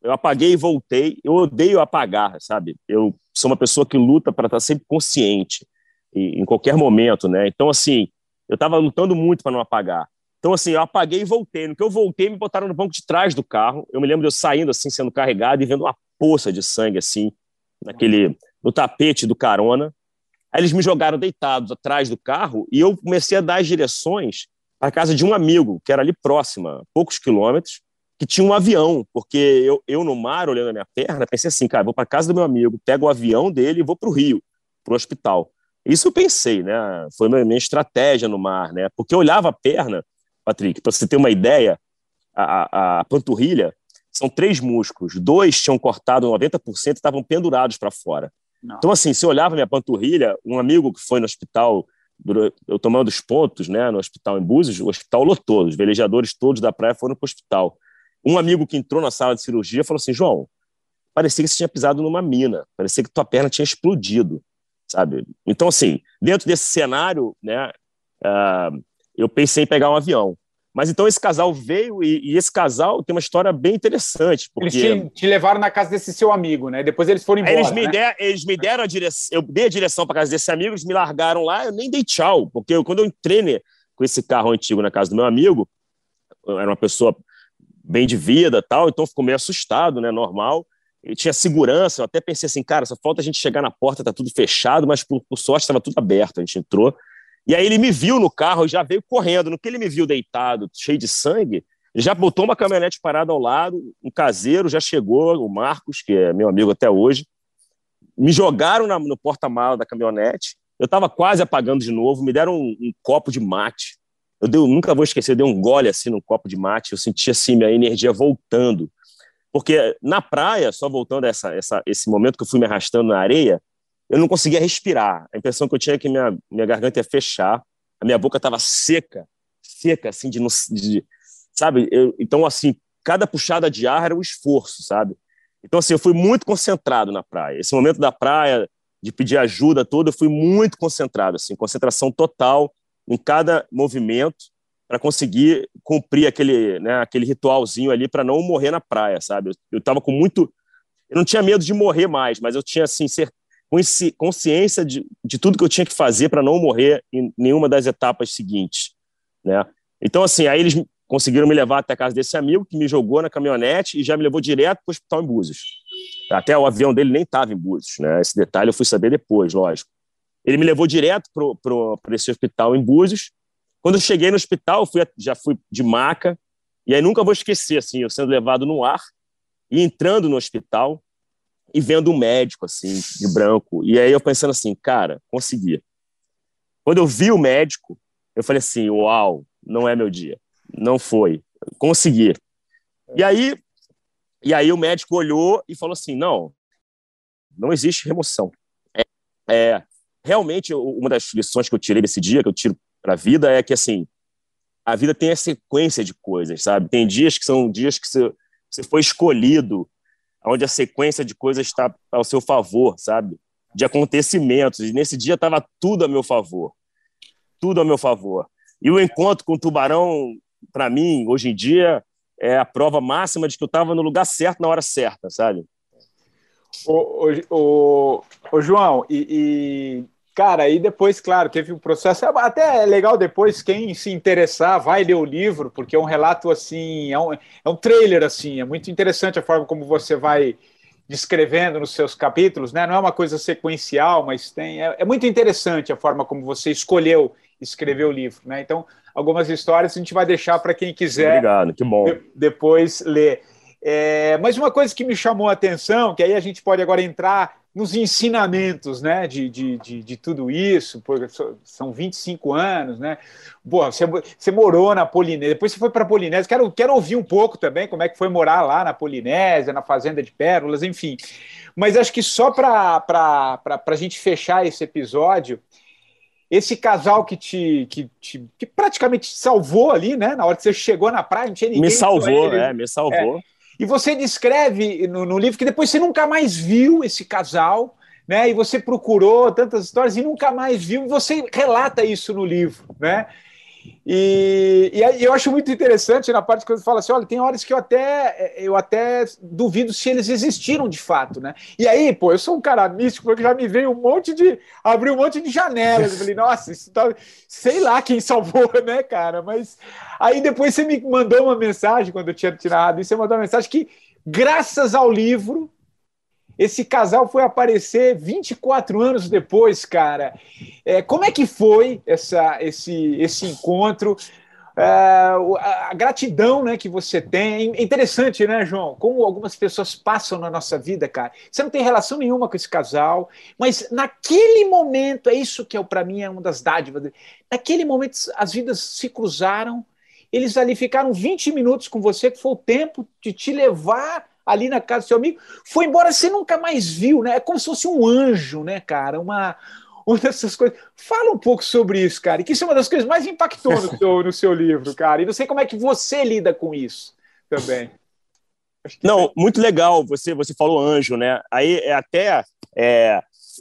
eu apaguei e voltei. Eu odeio apagar, sabe? Eu sou uma pessoa que luta para estar sempre consciente em qualquer momento, né? Então, assim, eu estava lutando muito para não apagar. Então, assim, eu apaguei e voltei. No que eu voltei, me botaram no banco de trás do carro. Eu me lembro de eu saindo, assim, sendo carregado e vendo uma poça de sangue, assim, naquele, no tapete do carona. Aí eles me jogaram deitados atrás do carro e eu comecei a dar as direções para casa de um amigo, que era ali próxima, poucos quilômetros, que tinha um avião, porque eu, eu no mar, olhando a minha perna, pensei assim, cara, vou para casa do meu amigo, pego o avião dele e vou para o Rio, para o hospital. Isso eu pensei, né? Foi minha estratégia no mar, né? Porque eu olhava a perna, Patrick, para você ter uma ideia, a, a, panturrilha são três músculos, dois tinham cortado 90% e estavam pendurados para fora. Não. Então, assim, se eu olhava minha panturrilha, um amigo que foi no hospital, eu tomando os pontos, né, no hospital em Búzios, o hospital lotou, os velejadores todos da praia foram para o hospital. Um amigo que entrou na sala de cirurgia falou assim: João, parecia que você tinha pisado numa mina, parecia que tua perna tinha explodido, sabe? Então, assim, dentro desse cenário, né, uh, eu pensei em pegar um avião. Mas então esse casal veio e, e, esse casal tem uma história bem interessante. Porque... Eles te, te, levaram na casa desse seu amigo, né? Depois eles foram embora. Eles me, né? der, eles me deram a direção, eu dei a direção para casa desse amigo, eles me largaram lá, eu nem dei tchau, porque eu, quando eu entrei né, com esse carro antigo na casa do meu amigo, era uma pessoa bem de vida tal, então ficou meio assustado, né? Normal. E tinha segurança, eu até pensei assim, cara, só falta a gente chegar na porta, tá tudo fechado, mas por, por sorte estava tudo aberto, a gente entrou. E aí ele me viu no carro e já veio correndo. No que ele me viu deitado, cheio de sangue, ele já botou uma caminhonete parada ao lado, um caseiro já chegou, o Marcos, que é meu amigo até hoje, me jogaram na, no porta-mala da caminhonete. Eu estava quase apagando de novo, me deram um, um copo de mate. Eu, dei, nunca vou esquecer, eu dei um gole assim num copo de mate, eu senti assim minha energia voltando. Porque na praia, só voltando a essa, essa, esse momento que eu fui me arrastando na areia, eu não conseguia respirar. A impressão que eu tinha é que minha, minha garganta ia fechar, a minha boca estava seca, seca, assim, de, de sabe? Eu, então, assim, cada puxada de ar era um esforço, sabe? Então, assim, eu fui muito concentrado na praia. Esse momento da praia, de pedir ajuda toda, eu fui muito concentrado, assim, concentração total em cada movimento para conseguir cumprir aquele, né, aquele ritualzinho ali para não morrer na praia, sabe? Eu estava com muito, eu não tinha medo de morrer mais, mas eu tinha assim certeza consciência de, de tudo que eu tinha que fazer para não morrer em nenhuma das etapas seguintes, né? Então, assim, aí eles conseguiram me levar até a casa desse amigo que me jogou na caminhonete e já me levou direto para o hospital em Búzios. Até o avião dele nem estava em Búzios, né? Esse detalhe eu fui saber depois, lógico. Ele me levou direto para esse hospital em Búzios. Quando eu cheguei no hospital, fui, já fui de maca, e aí nunca vou esquecer, assim, eu sendo levado no ar e entrando no hospital, e vendo um médico, assim, de branco. E aí eu pensando assim, cara, consegui. Quando eu vi o médico, eu falei assim, uau, não é meu dia. Não foi. Consegui. E aí, e aí o médico olhou e falou assim, não, não existe remoção. É, é realmente uma das lições que eu tirei desse dia, que eu tiro para a vida, é que assim, a vida tem a sequência de coisas, sabe? Tem dias que são dias que você, você foi escolhido onde a sequência de coisas está ao seu favor, sabe? De acontecimentos. E nesse dia estava tudo a meu favor. Tudo a meu favor. E o encontro com o Tubarão, para mim, hoje em dia, é a prova máxima de que eu estava no lugar certo na hora certa, sabe? Ô, ô, ô João, e, Cara, e depois, claro, teve um processo. Até é legal depois, quem se interessar, vai ler o livro, porque é um relato assim, é um, é um trailer assim, é muito interessante a forma como você vai descrevendo nos seus capítulos, né? Não é uma coisa sequencial, mas tem. É, é muito interessante a forma como você escolheu escrever o livro, né? Então, algumas histórias a gente vai deixar para quem quiser. Obrigado, que bom. De, depois ler. É, mas uma coisa que me chamou a atenção, que aí a gente pode agora entrar nos ensinamentos né, de, de, de, de, tudo isso, porque são 25 anos, né? Pô, você, você morou na Polinésia, depois você foi para a Polinésia. Quero, quero ouvir um pouco também como é que foi morar lá na Polinésia, na Fazenda de Pérolas, enfim. Mas acho que só para a gente fechar esse episódio, esse casal que te, que te que praticamente te salvou ali, né? Na hora que você chegou na praia, não tinha ninguém. Me salvou, é, me salvou. É. E você descreve no, no, livro que depois você nunca mais viu esse casal, né? E você procurou tantas histórias e nunca mais viu, e você relata isso no livro, né? E, e, eu acho muito interessante na parte que você fala assim: olha, tem horas que eu até, eu até duvido se eles existiram de fato, né? E aí, pô, eu sou um cara místico, porque já me veio um monte de. abriu um monte de janelas. Eu falei, nossa, isso tá, sei lá quem salvou, né, cara? Mas aí depois você me mandou uma mensagem, quando eu tinha tirado isso, você mandou uma mensagem que, graças ao livro, esse casal foi aparecer 24 anos depois, cara. É, como é que foi essa, esse, esse encontro? É, a, gratidão né, que você tem. É interessante, né, João? Como algumas pessoas passam na nossa vida, cara. Você não tem relação nenhuma com esse casal, mas naquele momento, é isso que é, para mim é uma das dádivas. Naquele momento, as vidas se cruzaram, eles ali ficaram 20 minutos com você, que foi o tempo de te levar ali na casa do seu amigo, foi embora, você nunca mais viu, né? É como se fosse um anjo, né, cara? Uma, uma dessas coisas. Fala um pouco sobre isso, cara. Que isso é uma das coisas mais impactou no seu, no seu livro, cara. E não sei como é que você lida com isso também. Não, muito legal. Você, você falou anjo, né? Aí é até. É,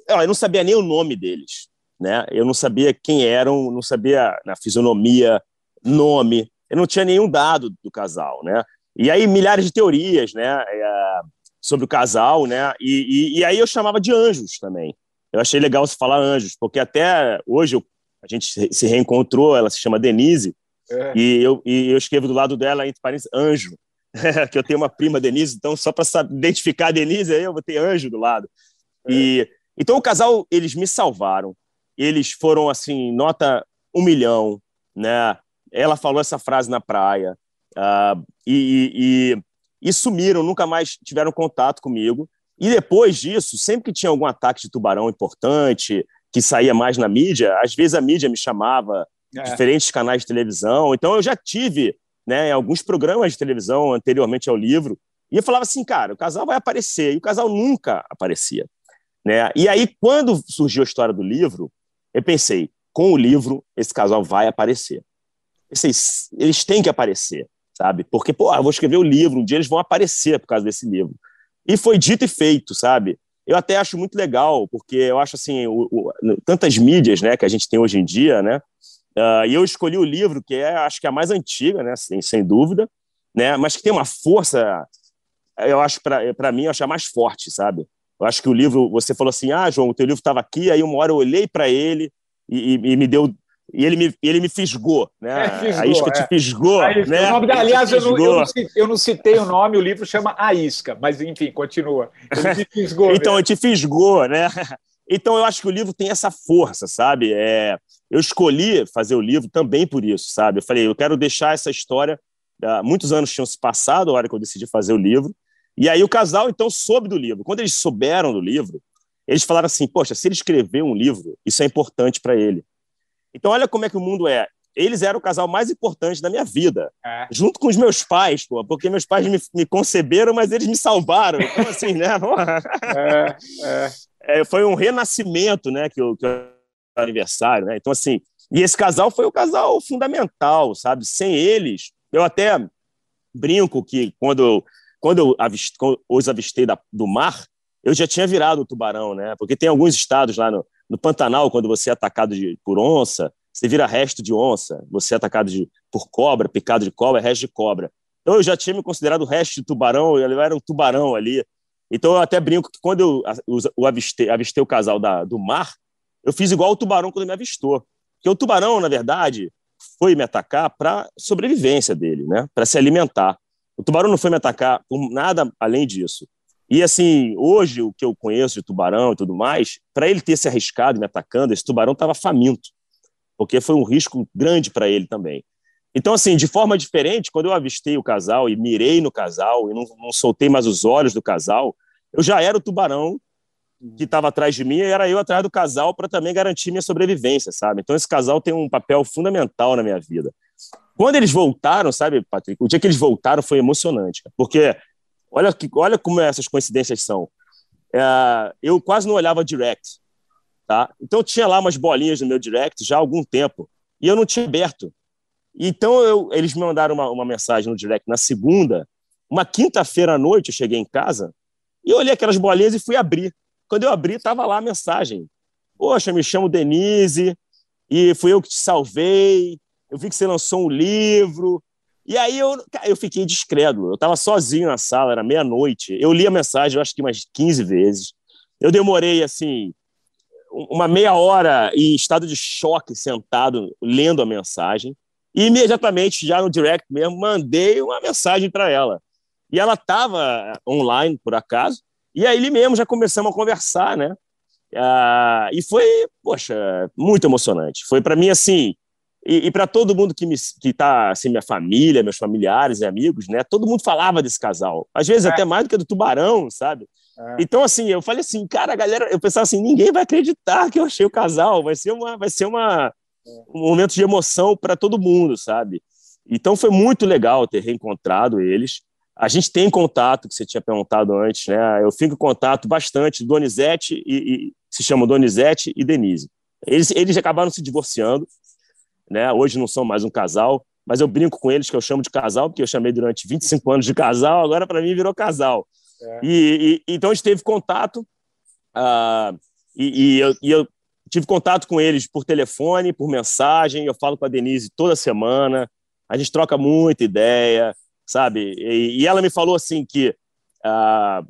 eu não sabia nem o nome deles, né? Eu não sabia quem eram, não sabia na fisionomia, nome. eu não tinha nenhum dado do casal, né? E aí milhares de teorias, né, é, sobre o casal, né? E, e, e, aí eu chamava de anjos também. Eu achei legal você falar anjos, porque até hoje eu, a gente se reencontrou, ela se chama Denise, é. e, eu, e eu escrevo do lado dela, entre parênteses, anjo, que eu tenho uma prima Denise, então só para identificar a Denise, aí eu vou ter anjo do lado. É. E então o casal, eles me salvaram. Eles foram assim, nota um milhão, né? Ela falou essa frase na praia uh, e, e, e sumiram, nunca mais tiveram contato comigo. E depois disso, sempre que tinha algum ataque de tubarão importante, que saía mais na mídia, às vezes a mídia me chamava, é. diferentes canais de televisão. Então eu já tive né, alguns programas de televisão anteriormente ao livro, e eu falava assim, cara, o casal vai aparecer, e o casal nunca aparecia. Né? E aí, quando surgiu a história do livro, eu pensei, com o livro, esse casal vai aparecer. Pensei, eles têm que aparecer, sabe? Porque, pô, eu vou escrever o livro, um dia eles vão aparecer por causa desse livro. E foi dito e feito, sabe? Eu até acho muito legal, porque eu acho assim, o, o, tantas mídias né, que a gente tem hoje em dia, né? Uh, e eu escolhi o livro que é, acho que é a mais antiga, né, sem, sem dúvida, né, mas que tem uma força, eu acho, para mim, eu acho a mais forte, sabe? Eu acho que o livro, você falou assim, ah, João, o teu livro estava aqui, aí uma hora eu olhei para ele e, e, e, me deu e ele me, ele me fisgou, né? É, fisgou, a isca é. te fisgou, né? O nome da, aliás, eu não, eu, não citei, eu não, citei, o nome, o livro chama A Isca, mas enfim, continua. Ele me fisgou. então, ele te fisgou, né? Então, eu acho que o livro tem essa força, sabe? É, eu escolhi fazer o livro também por isso, sabe? Eu falei, eu quero deixar essa história. Uh, muitos anos tinham se passado a hora que eu decidi fazer o livro. E aí o casal, então, soube do livro. Quando eles souberam do livro, eles falaram assim: Poxa, se ele escrever um livro, isso é importante para ele. Então, olha como é que o mundo é. Eles eram o casal mais importante da minha vida, é. junto com os meus pais, pô, porque meus pais me, me, conceberam, mas eles me salvaram. Então, assim, né? É, é. é, foi um renascimento, né? Que o, que o aniversário, né? Então, assim, e esse casal foi o casal fundamental, sabe? Sem eles, eu até brinco que quando eu, quando eu avist, os avistei da, do mar, eu já tinha virado o tubarão, né? Porque tem alguns estados lá no, no Pantanal, quando você é atacado de, por onça, você vira resto de onça. Você é atacado de, por cobra, picado de cobra, é resto de cobra. Então eu já tinha me considerado resto de tubarão, eu era um tubarão ali. Então eu até brinco que quando eu avistei, avistei o casal da, do mar, eu fiz igual o tubarão quando me avistou. Porque o tubarão, na verdade, foi me atacar para sobrevivência dele, né? Para se alimentar. O tubarão não foi me atacar por nada além disso. E assim, hoje o que eu conheço de tubarão e tudo mais, para ele ter se arriscado me atacando, esse tubarão estava faminto, porque foi um risco grande para ele também. Então, assim, de forma diferente, quando eu avistei o casal e mirei no casal e não, não soltei mais os olhos do casal, eu já era o tubarão que estava atrás de mim e era eu atrás do casal para também garantir minha sobrevivência, sabe? Então, esse casal tem um papel fundamental na minha vida. Quando eles voltaram, sabe, Patrick? O dia que eles voltaram foi emocionante, porque Olha, que, olha como essas coincidências são. É, eu quase não olhava direct. Tá? Então tinha lá umas bolinhas no meu direct já há algum tempo e eu não tinha aberto. Então eu, eles me mandaram uma, uma mensagem no direct na segunda. Uma quinta-feira à noite eu cheguei em casa e eu olhei aquelas bolinhas e fui abrir. Quando eu abri, estava lá a mensagem. Poxa, me chamo Denise e fui eu que te salvei. Eu vi que você lançou um livro e aí eu, eu fiquei discreto. Eu estava sozinho na sala, era meia-noite. Eu li a mensagem, eu acho que umas 15 vezes. Eu demorei, assim, uma meia hora em estado de choque, sentado, lendo a mensagem. E imediatamente, já no direct mesmo, mandei uma mensagem para ela. E ela estava online, por acaso. E aí, mesmo, já começamos a conversar, né? Ah, e foi, poxa, muito emocionante. Foi para mim, assim, e, e para todo mundo que está, assim, minha família, meus familiares e amigos, né? Todo mundo falava desse casal. Às vezes é. até mais do que do Tubarão, sabe? É. Então, assim, eu falei assim, cara, a galera, eu pensava assim, ninguém vai acreditar que eu achei o casal. Vai ser uma, vai ser uma, um momento de emoção para todo mundo, sabe? Então foi muito legal ter reencontrado eles. A gente tem contato, que você tinha perguntado antes, né? Eu fico em contato bastante, Donizete e, e se chamam Donizete e Denise. Eles, eles acabaram se divorciando, né? Hoje não são mais um casal, mas eu brinco com eles que eu chamo de casal, porque eu chamei durante 25 anos de casal, agora para mim virou casal. É. E, e, então a gente teve contato, uh, e, e, eu, e, eu, tive contato com eles por telefone, por mensagem, eu falo com a Denise toda semana, a gente troca muita ideia, sabe? E, ela me falou assim que ah,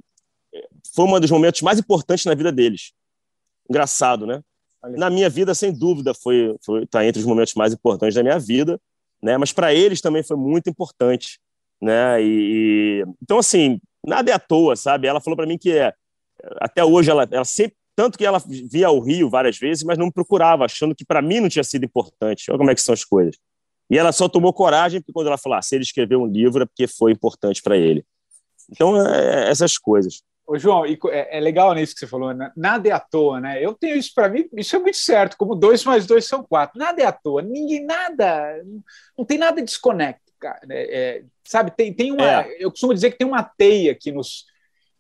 foi um dos momentos mais importantes na vida deles. Engraçado, né? Na minha vida, sem dúvida, foi, foi tá entre os momentos mais importantes da minha vida, né? Mas para eles também foi muito importante, né? E, então assim, nada é à toa, sabe? Ela falou para mim que é, até hoje ela, ela sempre tanto que ela via o Rio várias vezes, mas não me procurava, achando que para mim não tinha sido importante. Olha como é que são as coisas. E ela só tomou coragem porque quando ela falou, ah, se ele escreveu um livro é porque foi importante para ele. Então, é, é essas coisas. Ô, João, é, é legal nisso que você falou, né? nada é à toa, né? Eu tenho isso para mim, isso é muito certo, como dois mais dois são quatro. Nada é à toa, ninguém, nada, não tem nada desconecto, cara. É, é, sabe, tem, tem uma. É. Eu costumo dizer que tem uma teia que nos,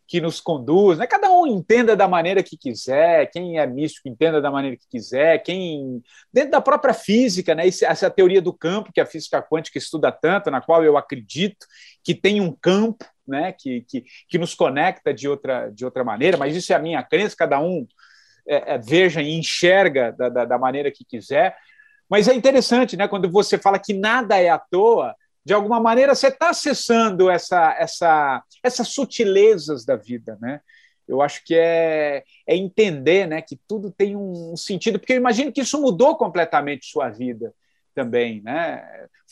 que nos conduz, né? Cada um entenda da maneira que quiser, quem é místico entenda da maneira que quiser, quem dentro da própria física, né? Essa teoria do campo que a física quântica estuda tanto, na qual eu acredito que tem um campo né, que, que, que nos conecta de outra, de outra maneira, mas isso é a minha crença, cada um é, é, veja e enxerga da, da, da, maneira que quiser. Mas é interessante, né, quando você fala que nada é à toa, de alguma maneira você está acessando essa, essa, essas sutilezas da vida, né? Eu acho que é, é entender né, que tudo tem um sentido, porque eu imagino que isso mudou completamente sua vida também, né?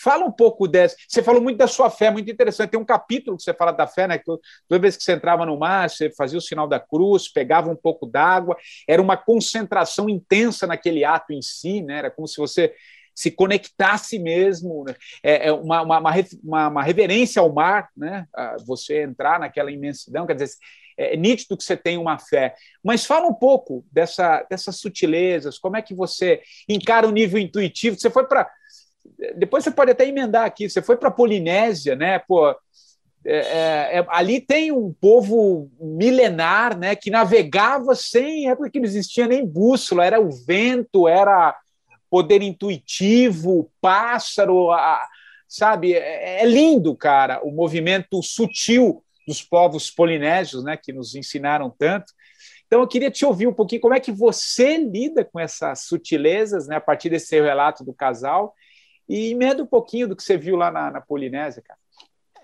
Fala um pouco dessa. Você falou muito da sua fé, muito interessante. Tem um capítulo que você fala da fé, né? Que toda vez que você entrava no mar, você fazia o sinal da cruz, pegava um pouco d'água, era uma concentração intensa naquele ato em si, né? Era como se você se conectasse mesmo, né? é, é uma, uma, uma, uma, reverência ao mar, né? Você entrar naquela imensidão, quer dizer, é nítido que você tem uma fé. Mas fala um pouco dessa, dessas sutilezas, como é que você encara o nível intuitivo? Você foi para. Depois você pode até emendar aqui, você foi para a Polinésia, né? Pô, é, é, é, ali tem um povo milenar né, que navegava sem época que não existia nem bússola, era o vento, era poder intuitivo, pássaro, a, sabe? É, é lindo, cara, o movimento sutil dos povos polinésios, né, que nos ensinaram tanto. Então, eu queria te ouvir um pouquinho como é que você lida com essas sutilezas, né, a partir desse seu relato do casal, e emenda um pouquinho do que você viu lá na, na Polinésia, cara.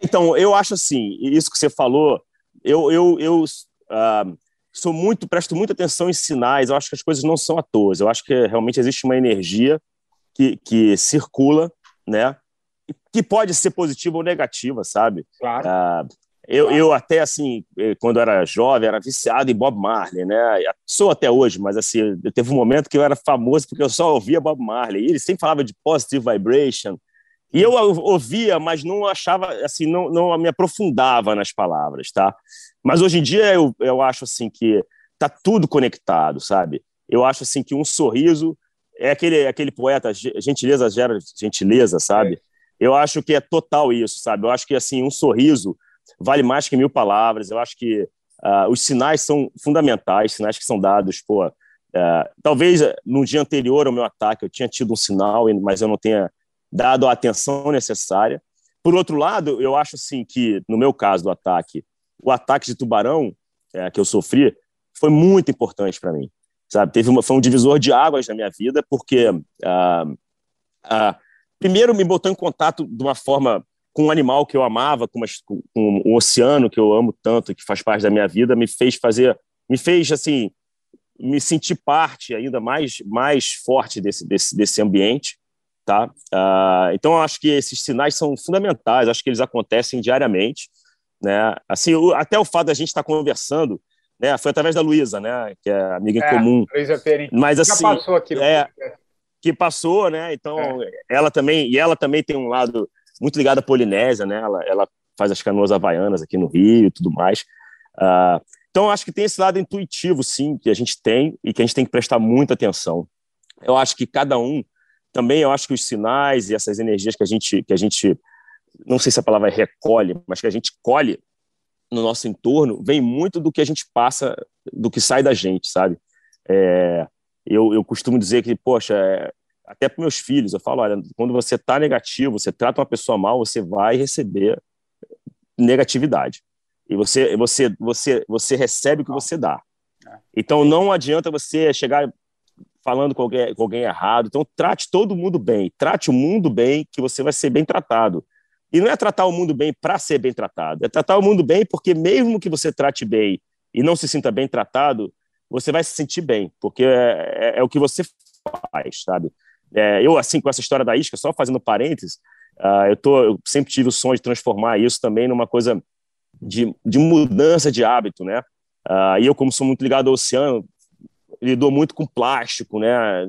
Então, eu acho assim, isso que você falou, eu, eu, eu uh, sou muito, presto muita atenção em sinais, eu acho que as coisas não são à toa, eu acho que realmente existe uma energia que, que circula, né, que pode ser positiva ou negativa, sabe? Claro. Uh, eu, eu até, assim, eh, quando era jovem, era viciado em Bob Marley, né? Sou até hoje, mas, assim, teve um momento que eu era famoso porque eu só ouvia Bob Marley. E ele sempre falava de positive vibration. E eu ouvia, mas não achava, assim, não, não me aprofundava nas palavras, tá? Mas hoje em dia eu, eu acho, assim, que tá tudo conectado, sabe? Eu acho, assim, que um sorriso é aquele, aquele poeta, gentileza gera gentileza, sabe? É. Eu acho que é total isso, sabe? Eu acho que, assim, um sorriso vale mais que mil palavras. Eu acho que uh, os sinais são fundamentais, sinais que são dados, pô. Uh, talvez no dia anterior ao meu ataque eu tinha tido um sinal, mas eu não tenha dado a atenção necessária. Por outro lado, eu acho assim que no meu caso do ataque, o ataque de tubarão é, que eu sofri foi muito importante para mim, sabe? Teve uma, foi um divisor de águas na minha vida porque primeiro me botou em contato de uma forma com um animal que eu amava, com, uma, com um oceano que eu amo tanto, que faz parte da minha vida, me fez fazer, me fez assim, me sentir parte ainda mais mais forte desse desse, desse ambiente, tá? Uh, então eu acho que esses sinais são fundamentais, acho que eles acontecem diariamente, né? Assim, até o fato da gente estar conversando, né? Foi através da Luísa, né? Que é amiga é, em comum. Luísa Perim. Mas assim, Já passou aqui. É, que passou, né? Então é. ela também e ela também tem um lado muito ligada à Polinésia, né? Ela, ela faz as canoas havaianas aqui no Rio e tudo mais. Uh, então, acho que tem esse lado intuitivo, sim, que a gente tem e que a gente tem que prestar muita atenção. Eu acho que cada um, também eu acho que os sinais e essas energias que a gente, que a gente não sei se a palavra é recolhe, mas que a gente colhe no nosso entorno, vem muito do que a gente passa, do que sai da gente, sabe? É, eu, eu costumo dizer que, poxa, é, até para meus filhos, eu falo, olha, quando você está negativo, você trata uma pessoa mal, você vai receber negatividade. E você, você, você, você recebe o que você dá. Então não adianta você chegar falando com alguém, com alguém errado. Então, trate todo mundo bem. Trate o mundo bem, que você vai ser bem tratado. E não é tratar o mundo bem para ser bem tratado, é tratar o mundo bem porque, mesmo que você trate bem e não se sinta bem tratado, você vai se sentir bem, porque é, é, é o que você faz, sabe? É, eu, assim, com essa história da isca, só fazendo parênteses, uh, eu, tô, eu sempre tive o sonho de transformar isso também numa coisa de, de mudança de hábito, né? Uh, e eu, como sou muito ligado ao oceano, lidou muito com plástico, né?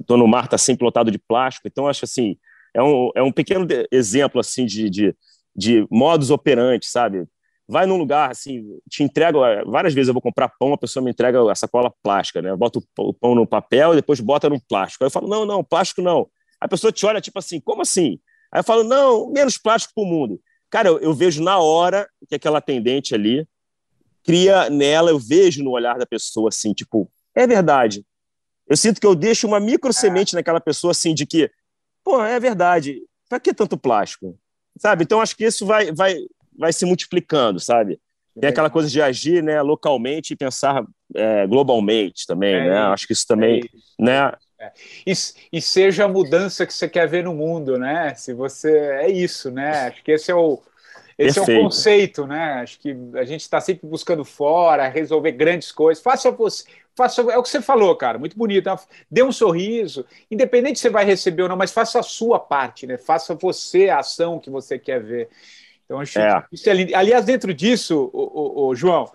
Estou no mar, está sempre lotado de plástico, então acho assim, é um, é um pequeno exemplo assim de, de, de modus operandi, sabe? Vai num lugar assim, te entrega várias vezes eu vou comprar pão, a pessoa me entrega a sacola plástica, né? Bota o pão no papel e depois bota no plástico. Aí eu falo: "Não, não, plástico não". A pessoa te olha tipo assim: "Como assim?" Aí eu falo: "Não, menos plástico para o mundo". Cara, eu, eu vejo na hora que aquela atendente ali cria nela, eu vejo no olhar da pessoa assim, tipo, é verdade. Eu sinto que eu deixo uma micro semente é. naquela pessoa assim de que, pô, é verdade. Para que tanto plástico? Sabe? Então acho que isso vai vai vai se multiplicando, sabe? Tem aquela coisa de agir, né, localmente e pensar é, globalmente também, é né? Acho que isso também, é né? É. E, e, seja a mudança que você quer ver no mundo, né? Se você é isso, né? Acho que esse é o esse Perfeito. é o conceito, né? Acho que a gente está sempre buscando fora, resolver grandes coisas. Faça você, faça é o que você falou, cara, muito bonito. Né? Dê um sorriso, independente se você vai receber ou não, mas faça a sua parte, né? Faça você a ação que você quer ver. Então, acho é. isso é lindo. Aliás, dentro disso, o, o, o, João,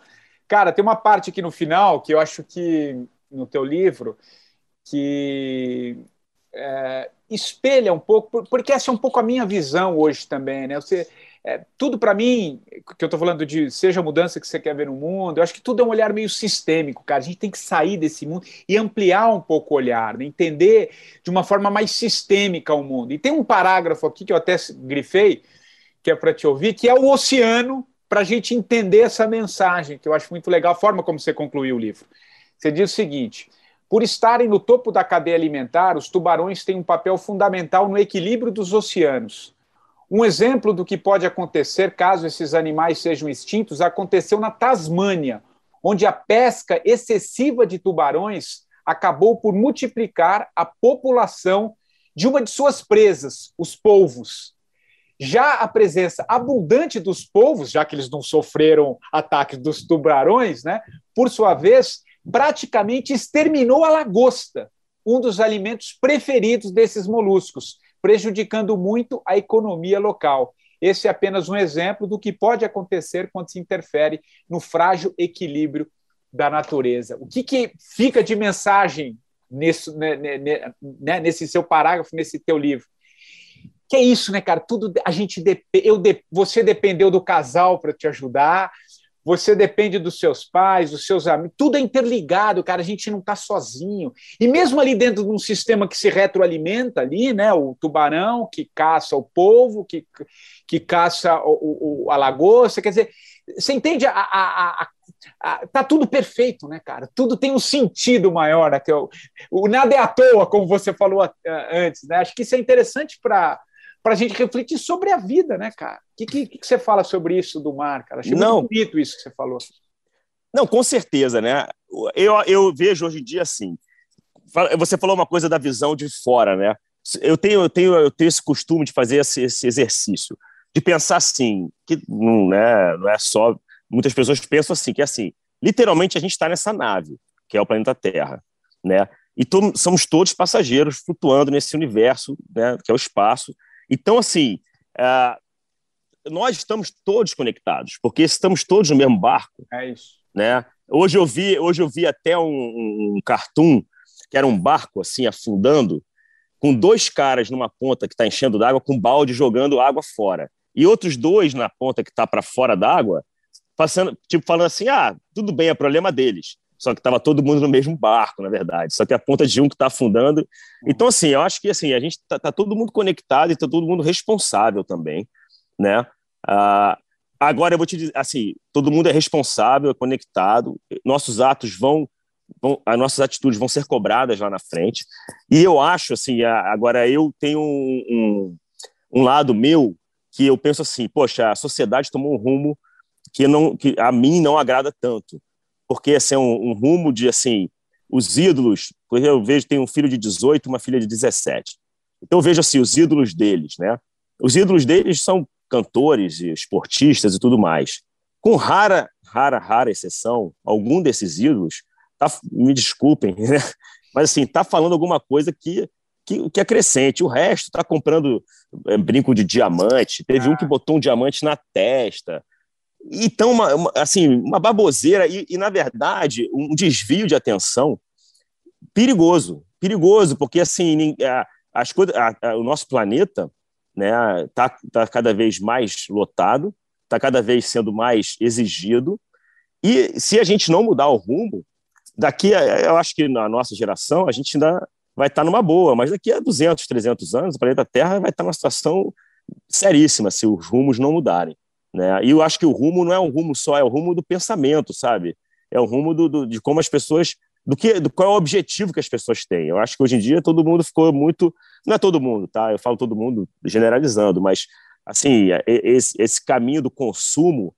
cara, tem uma parte aqui no final que eu acho que no teu livro que é, espelha um pouco, porque essa é um pouco a minha visão hoje também, né? Você, é, tudo para mim, que eu estou falando de seja a mudança que você quer ver no mundo, eu acho que tudo é um olhar meio sistêmico, cara. A gente tem que sair desse mundo e ampliar um pouco o olhar, né? entender de uma forma mais sistêmica o mundo. E tem um parágrafo aqui que eu até grifei, que é para te ouvir, que é o oceano, para a gente entender essa mensagem, que eu acho muito legal, a forma como você concluiu o livro. Você diz o seguinte: por estarem no topo da cadeia alimentar, os tubarões têm um papel fundamental no equilíbrio dos oceanos. Um exemplo do que pode acontecer caso esses animais sejam extintos aconteceu na Tasmânia, onde a pesca excessiva de tubarões acabou por multiplicar a população de uma de suas presas, os polvos. Já a presença abundante dos polvos, já que eles não sofreram ataques dos tubarões, né, por sua vez, praticamente exterminou a lagosta, um dos alimentos preferidos desses moluscos, prejudicando muito a economia local. Esse é apenas um exemplo do que pode acontecer quando se interfere no frágil equilíbrio da natureza. O que, que fica de mensagem nesse, né, né, né, né nesse seu parágrafo, nesse teu livro? Que é isso, né, cara? Tudo a gente eu você dependeu do casal para te ajudar, você depende dos seus pais, dos seus amigos, tudo é interligado, cara. A gente não está sozinho. E mesmo ali dentro de um sistema que se retroalimenta ali, né? O tubarão que caça o povo, que, que caça o, o a lagosta, quer dizer, você entende? A, a, a, tá tudo perfeito, né, cara? Tudo tem um sentido maior, né? Que o, o nada é à toa, como você falou antes, né? Acho que isso é interessante para para a gente refletir sobre a vida, né, cara? O que, que, que, você fala sobre isso do mar, cara? Achei Não. muito bonito isso que você falou. Não, com certeza, né? Eu, eu vejo hoje em dia assim. Você falou uma coisa da visão de fora, né? Eu tenho, eu tenho, eu tenho esse costume de fazer esse, esse exercício, de pensar assim, que não, né, não é só. Muitas pessoas pensam assim, que é assim, literalmente a gente está nessa nave, que é o planeta Terra, né? E to somos todos passageiros flutuando nesse universo, né, que é o espaço, então, assim, uh, nós estamos todos conectados, porque estamos todos no mesmo barco. É isso. Né? Hoje eu vi, hoje eu vi até um, um cartoon que era um barco assim afundando, com dois caras numa ponta que está enchendo d'água, com um balde jogando água fora, e outros dois na ponta que está para fora d'água, passando, tipo falando assim, ah, tudo bem, é problema deles só que estava todo mundo no mesmo barco, na verdade. Só que a ponta de um que está afundando. Então, assim, eu acho que assim a gente está tá todo mundo conectado e está todo mundo responsável também, né? Ah, agora eu vou te dizer, assim, todo mundo é responsável, é conectado. Nossos atos vão, vão, as nossas atitudes vão ser cobradas lá na frente. E eu acho, assim, agora eu tenho um, um, um lado meu que eu penso assim, poxa, a sociedade tomou um rumo que não que a mim não agrada tanto porque assim, é um, um rumo de assim os ídolos, porque eu vejo tem um filho de 18, uma filha de 17. Então eu vejo assim os ídolos deles, né? Os ídolos deles são cantores e esportistas e tudo mais. Com rara, rara, rara exceção, algum desses ídolos, tá, me desculpem, né? mas assim, tá falando alguma coisa que que, que acrescente. O resto está comprando é, brinco de diamante. Teve ah. um que botou um diamante na testa. Então, uma, uma, assim, uma baboseira e, e, na verdade, um desvio de atenção perigoso. Perigoso, porque, assim, as coisas, o nosso planeta né, tá, tá cada vez mais lotado, está cada vez sendo mais exigido, e se a gente não mudar o rumo, daqui, eu acho que na nossa geração, a gente ainda vai estar numa boa, mas daqui a 200, 300 anos, o planeta Terra vai estar numa situação seríssima se os rumos não mudarem. Né? E eu acho que o rumo não é um rumo só, é o rumo do pensamento, sabe? É o rumo do, do, de como as pessoas. Do que, do qual é o objetivo que as pessoas têm. Eu acho que hoje em dia todo mundo ficou muito. Não é todo mundo, tá? Eu falo todo mundo generalizando, mas assim, é, esse, esse caminho do consumo,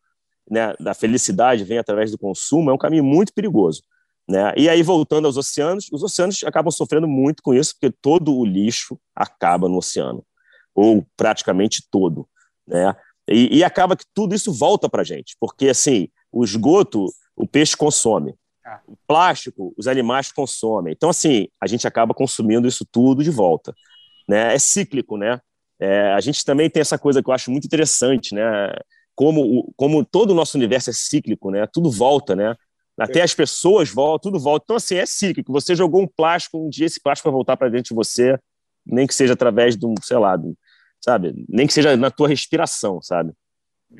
né, da felicidade vem através do consumo, é um caminho muito perigoso. Né? E aí, voltando aos oceanos, os oceanos acabam sofrendo muito com isso, porque todo o lixo acaba no oceano, ou praticamente todo. Né? E, e acaba que tudo isso volta para a gente, porque assim, o esgoto o peixe consome, ah. o plástico os animais consomem. Então, assim, a gente acaba consumindo isso tudo de volta. Né? É cíclico, né? É, a gente também tem essa coisa que eu acho muito interessante, né? Como, como todo o nosso universo é cíclico, né? Tudo volta, né? Até as pessoas voltam, tudo volta. Então, assim, é cíclico. Você jogou um plástico, um dia esse plástico vai voltar para dentro de você, nem que seja através de um, sei lá, de, sabe? Nem que seja na tua respiração, sabe?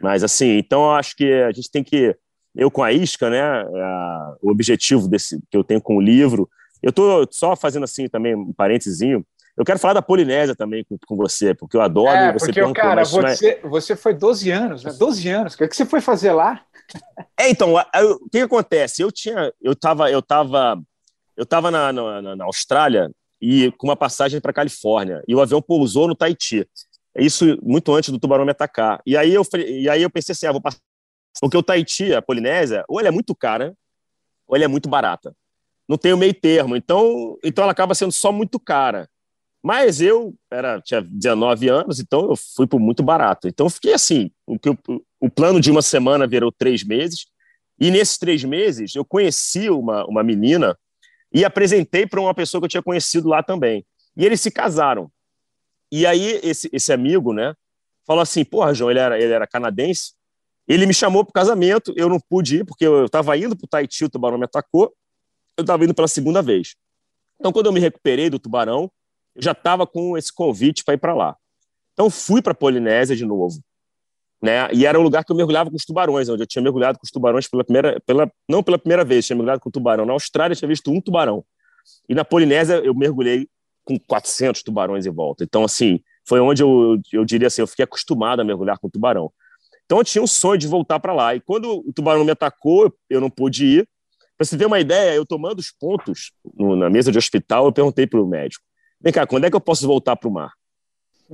Mas, assim, então eu acho que a gente tem que. Eu com a isca, né? A, o objetivo desse que eu tenho com o livro. Eu estou só fazendo assim também um parênteses. Eu quero falar da Polinésia também com, com você, porque eu adoro. É, você porque, cara, é você, você foi 12 anos, né? 12 anos. O que, é que você foi fazer lá? É, então, o que, que, acontece? Eu tinha, eu estava, eu tava, eu tava na, na, na Austrália e com uma passagem para Califórnia e o avião pousou no Tahiti. Isso muito antes do tubarão me atacar. E aí eu, e aí eu pensei assim, ah, vou passar porque o Tahiti, a Polinésia, ou ela é muito cara, ou ela é muito barata. Não tem o meio termo. Então, então ela acaba sendo só muito cara. Mas eu era, tinha 19 anos, então eu fui por muito barato. Então fiquei assim, o, o plano de uma semana virou três meses, e nesses três meses eu conheci uma, uma menina e apresentei para uma pessoa que eu tinha conhecido lá também. E eles se casaram. E aí esse, esse amigo, né, falou assim, porra, João, ele era, ele era canadense, ele me chamou para o casamento, eu não pude ir, porque eu estava indo para o Tahiti, o tubarão me atacou, eu estava indo pela segunda vez. Então, quando eu me recuperei do tubarão, eu já estava com esse convite para ir para lá. Então, fui para a Polinésia de novo. Né? E era um lugar que eu mergulhava com os tubarões, onde eu tinha mergulhado com os tubarões pela primeira, pela, não pela primeira vez, tinha mergulhado com tubarão. Na Austrália, tinha visto um tubarão. E na Polinésia, eu mergulhei com 400 tubarões em volta. Então, assim, foi onde eu, eu diria assim, eu fiquei acostumado a mergulhar com tubarão. Então, eu tinha um sonho de voltar para lá. E quando o tubarão me atacou, eu não pude ir. Para você ter uma ideia, eu tomando os pontos no, na mesa de hospital, eu perguntei para o médico: Vem cá, quando é que eu posso voltar para o mar?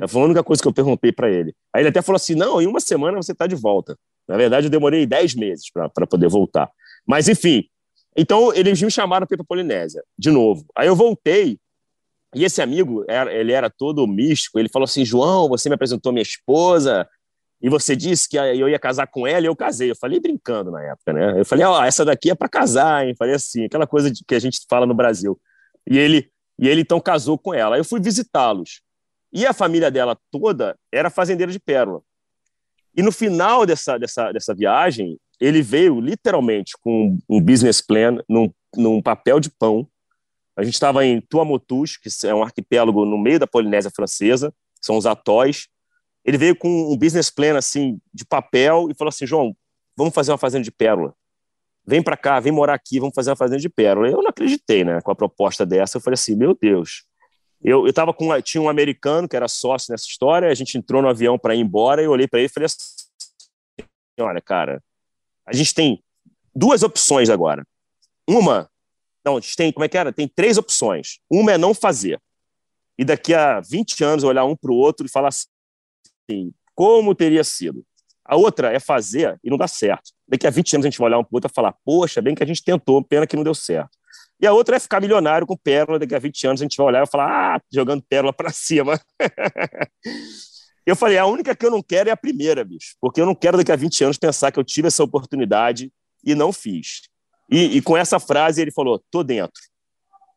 Foi a única coisa que eu perguntei para ele. Aí ele até falou assim: não, em uma semana você está de volta. Na verdade, eu demorei 10 meses para poder voltar. Mas, enfim, então eles me chamaram para ir para Polinésia, de novo. Aí eu voltei, e esse amigo, ele era todo místico, ele falou assim: João, você me apresentou minha esposa, e você disse que eu ia casar com ela, e eu casei. Eu falei brincando na época, né? Eu falei: ó, oh, essa daqui é para casar, hein? Falei assim, aquela coisa que a gente fala no Brasil. E ele, e ele então casou com ela. Eu fui visitá-los. E a família dela toda era fazendeira de pérola. E no final dessa, dessa, dessa viagem, ele veio literalmente com um business plan num, num papel de pão. A gente estava em Tuamotus, que é um arquipélago no meio da Polinésia Francesa, são os atóis. Ele veio com um business plan assim de papel e falou assim: João, vamos fazer uma fazenda de pérola vem para cá, vem morar aqui, vamos fazer uma fazenda de pérola. Eu não acreditei, né, com a proposta dessa. Eu falei assim, meu Deus. Eu, eu tava com tinha um americano que era sócio nessa história. A gente entrou no avião para ir embora. E eu olhei para ele e falei assim, olha, cara, a gente tem duas opções agora. Uma, não, a gente tem, como é que era? Tem três opções. Uma é não fazer. E daqui a 20 anos olhar um para o outro e falar assim, como teria sido? A outra é fazer e não dá certo. Daqui a 20 anos a gente vai olhar um para o outro e falar, poxa, bem que a gente tentou, pena que não deu certo. E a outra é ficar milionário com pérola, daqui a 20 anos a gente vai olhar e falar, ah, jogando pérola para cima. eu falei, a única que eu não quero é a primeira, bicho, porque eu não quero daqui a 20 anos pensar que eu tive essa oportunidade e não fiz. E, e com essa frase ele falou, tô dentro.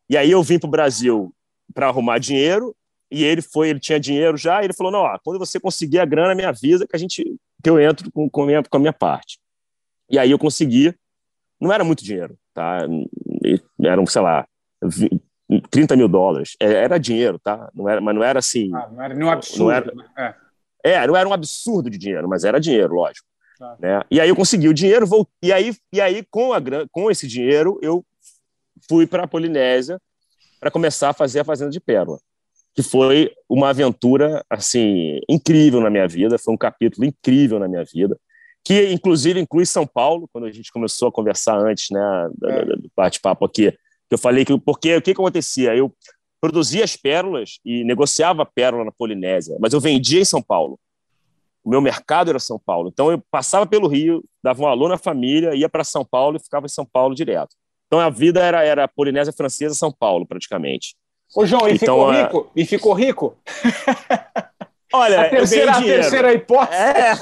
E aí eu vim para o Brasil para arrumar dinheiro e ele foi, ele tinha dinheiro já, e ele falou, não, ó, quando você conseguir a grana, me avisa que a gente, que eu entro com, com, a minha, com a minha parte. E aí eu consegui, não era muito dinheiro, tá? Eram, sei lá, 20, 30 mil dólares. É, era dinheiro, tá? Não era, mas não era assim. Ah, não era nenhum absurdo. Não era, né? é. é. não era um absurdo de dinheiro, mas era dinheiro, lógico. Né? E aí eu consegui o dinheiro, vou, e aí, e aí com, a, com esse dinheiro eu fui para a Polinésia para começar a fazer a fazenda de pérola, que foi uma aventura assim incrível na minha vida, foi um capítulo incrível na minha vida que inclusive inclui São Paulo, quando a gente começou a conversar antes, né, é. do bate-papo aqui, que eu falei que porque o que, que acontecia? Eu produzia as pérolas e negociava pérola na Polinésia, mas eu vendia em São Paulo. O meu mercado era São Paulo. Então eu passava pelo Rio, dava um alô na família, ia para São Paulo e ficava em São Paulo direto. Então a vida era era Polinésia Francesa, São Paulo, praticamente. Ô João, e então, ficou rico? E ficou rico? Olha, a terceira, a terceira hipótese. É.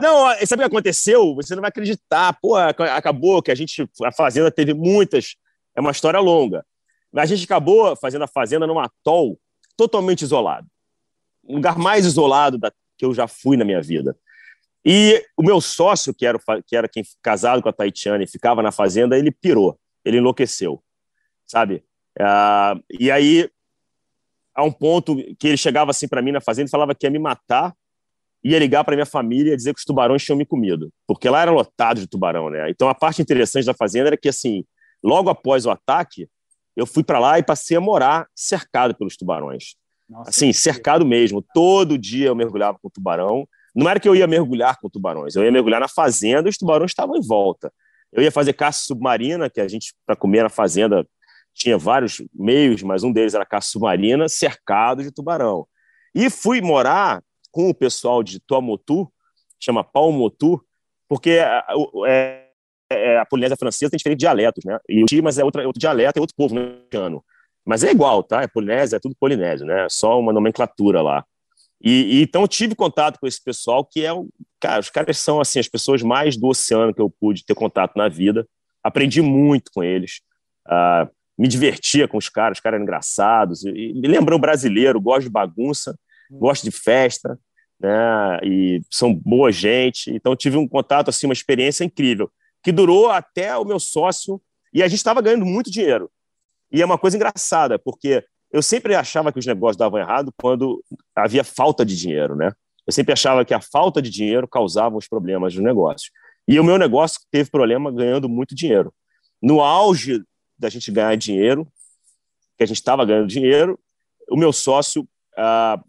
Não, sabe o que aconteceu? Você não vai acreditar. Pô, acabou que a gente, a Fazenda teve muitas. É uma história longa. A gente acabou fazendo a Fazenda num atol totalmente isolado. Um lugar mais isolado da, que eu já fui na minha vida. E o meu sócio, que era, que era quem casado com a Taitiana e ficava na Fazenda, ele pirou. Ele enlouqueceu. Sabe? Uh, e aí a um ponto que ele chegava assim para mim na fazenda e falava que ia me matar, ia ligar para minha família e dizer que os tubarões tinham me comido, porque lá era lotado de tubarão, né? Então a parte interessante da fazenda era que assim, logo após o ataque, eu fui para lá e passei a morar cercado pelos tubarões. Nossa, assim, cercado mesmo. Todo dia eu mergulhava com tubarão. Não era que eu ia mergulhar com tubarões, eu ia mergulhar na fazenda e os tubarões estavam em volta. Eu ia fazer caça submarina, que a gente, para comer na fazenda, tinha vários meios, mas um deles era caça submarina, cercado de tubarão. E fui morar com o pessoal de Tuamotu, chama Palmotu, porque é, é, é, a Polinésia Francesa tem diferentes dialetos, né? E o mas é outro, é outro dialeto, é outro povo né? Mas é igual, tá? É Polinésia, é tudo Polinésio, né? Só uma nomenclatura lá. E, e, então eu tive contato com esse pessoal que é o cara, os caras são assim as pessoas mais do oceano que eu pude ter contato na vida. Aprendi muito com eles. Uh, me divertia com os caras, os caras eram engraçados, e me lembram brasileiro, gosto de bagunça, hum. gosto de festa, né, e são boa gente, então tive um contato, assim, uma experiência incrível, que durou até o meu sócio, e a gente estava ganhando muito dinheiro, e é uma coisa engraçada, porque eu sempre achava que os negócios davam errado quando havia falta de dinheiro, né, eu sempre achava que a falta de dinheiro causava os problemas dos negócios, e o meu negócio teve problema ganhando muito dinheiro. No auge da gente ganhar dinheiro, que a gente estava ganhando dinheiro. O meu sócio. Ah,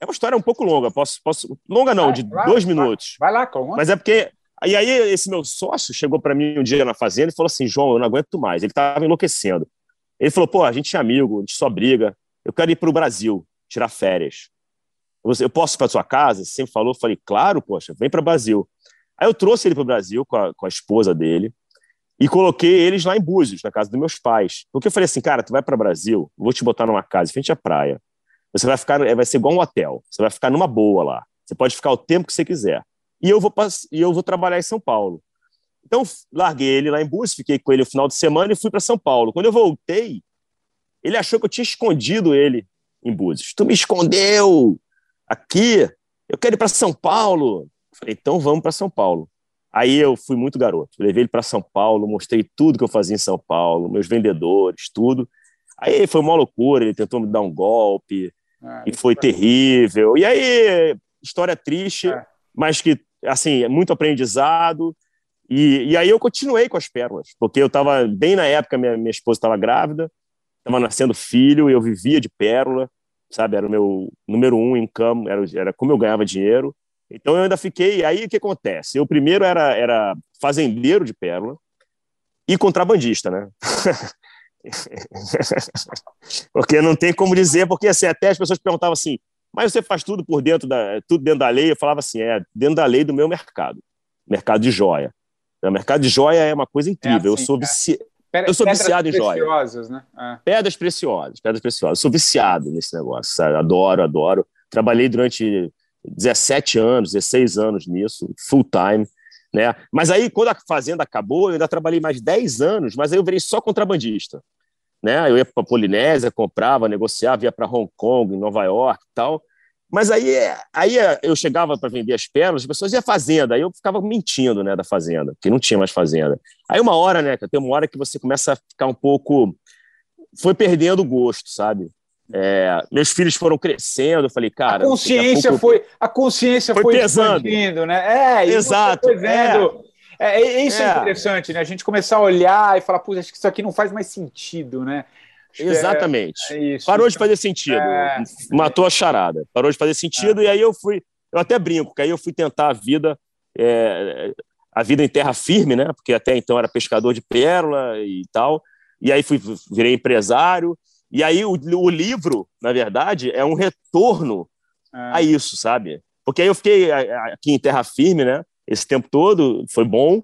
é uma história um pouco longa, posso. posso longa não, vai, de vai, dois minutos. Vai, lá, calma. Mas é porque. E aí, esse meu sócio chegou para mim um dia na fazenda e falou assim: João, eu não aguento mais. Ele estava enlouquecendo. Ele falou: pô, a gente é amigo, a gente só briga. Eu quero ir para o Brasil, tirar férias. Eu posso ir para sua casa? Você sempre falou. Eu falei: claro, poxa, vem para o Brasil. Aí eu trouxe ele para o Brasil com a, com a esposa dele e coloquei eles lá em Búzios, na casa dos meus pais. Porque eu falei assim, cara, tu vai para o Brasil, vou te botar numa casa em frente à praia. Você vai ficar, vai ser igual um hotel. Você vai ficar numa boa lá. Você pode ficar o tempo que você quiser. E eu vou e eu vou trabalhar em São Paulo. Então larguei ele lá em Búzios, fiquei com ele o final de semana e fui para São Paulo. Quando eu voltei, ele achou que eu tinha escondido ele em Búzios. Tu me escondeu aqui. Eu quero ir para São Paulo. falei, então vamos para São Paulo. Aí eu fui muito garoto. Levei ele para São Paulo, mostrei tudo que eu fazia em São Paulo, meus vendedores, tudo. Aí foi uma loucura, ele tentou me dar um golpe, ah, e foi terrível. E aí, história triste, é. mas que, assim, é muito aprendizado. E, e aí eu continuei com as pérolas, porque eu estava, bem na época, minha, minha esposa estava grávida, estava nascendo filho, eu vivia de pérola, sabe? Era o meu número um em era, era como eu ganhava dinheiro. Então eu ainda fiquei. Aí o que acontece? Eu primeiro era, era fazendeiro de pérola e contrabandista, né? porque não tem como dizer, porque assim, até as pessoas perguntavam assim, mas você faz tudo por dentro da, tudo dentro da lei? Eu falava assim, é dentro da lei do meu mercado, mercado de joia. O mercado de joia é uma coisa incrível. É assim, eu sou vici... eu sou viciado em joias. Né? É. Pedras preciosas, pedras preciosas. Sou viciado nesse negócio, sabe? Adoro, adoro. Trabalhei durante 17 anos, 16 anos nisso, full time. Né? Mas aí, quando a fazenda acabou, eu ainda trabalhei mais 10 anos, mas aí eu virei só contrabandista. Né? Eu ia para a Polinésia, comprava, negociava, ia para Hong Kong, Nova York e tal. Mas aí, aí eu chegava para vender as pérolas, as pessoas iam fazenda, aí eu ficava mentindo, né, da fazenda, porque não tinha mais fazenda. Aí uma hora, né, tem uma hora que você começa a ficar um pouco, foi perdendo o gosto, sabe? É, meus filhos foram crescendo, eu falei, cara. A consciência a foi, a consciência foi, foi pesando, né? É, exato. vendo. É. É, isso é. é. interessante, né? A gente começar a olhar e falar, putz, acho que isso aqui não faz mais sentido, né? É, Exatamente. É, isso, Parou de fazer sentido. É, Matou a charada. Parou de fazer sentido, e aí eu fui. Eu até brinco, que aí eu fui tentar a vida. a vida em terra firme, né? Porque até então era pescador de pérola e tal. E aí fui, virei empresário e aí o, o livro, na verdade, é um retorno é. a isso, sabe? Porque aí eu fiquei aqui em terra firme, né? Esse tempo todo foi bom,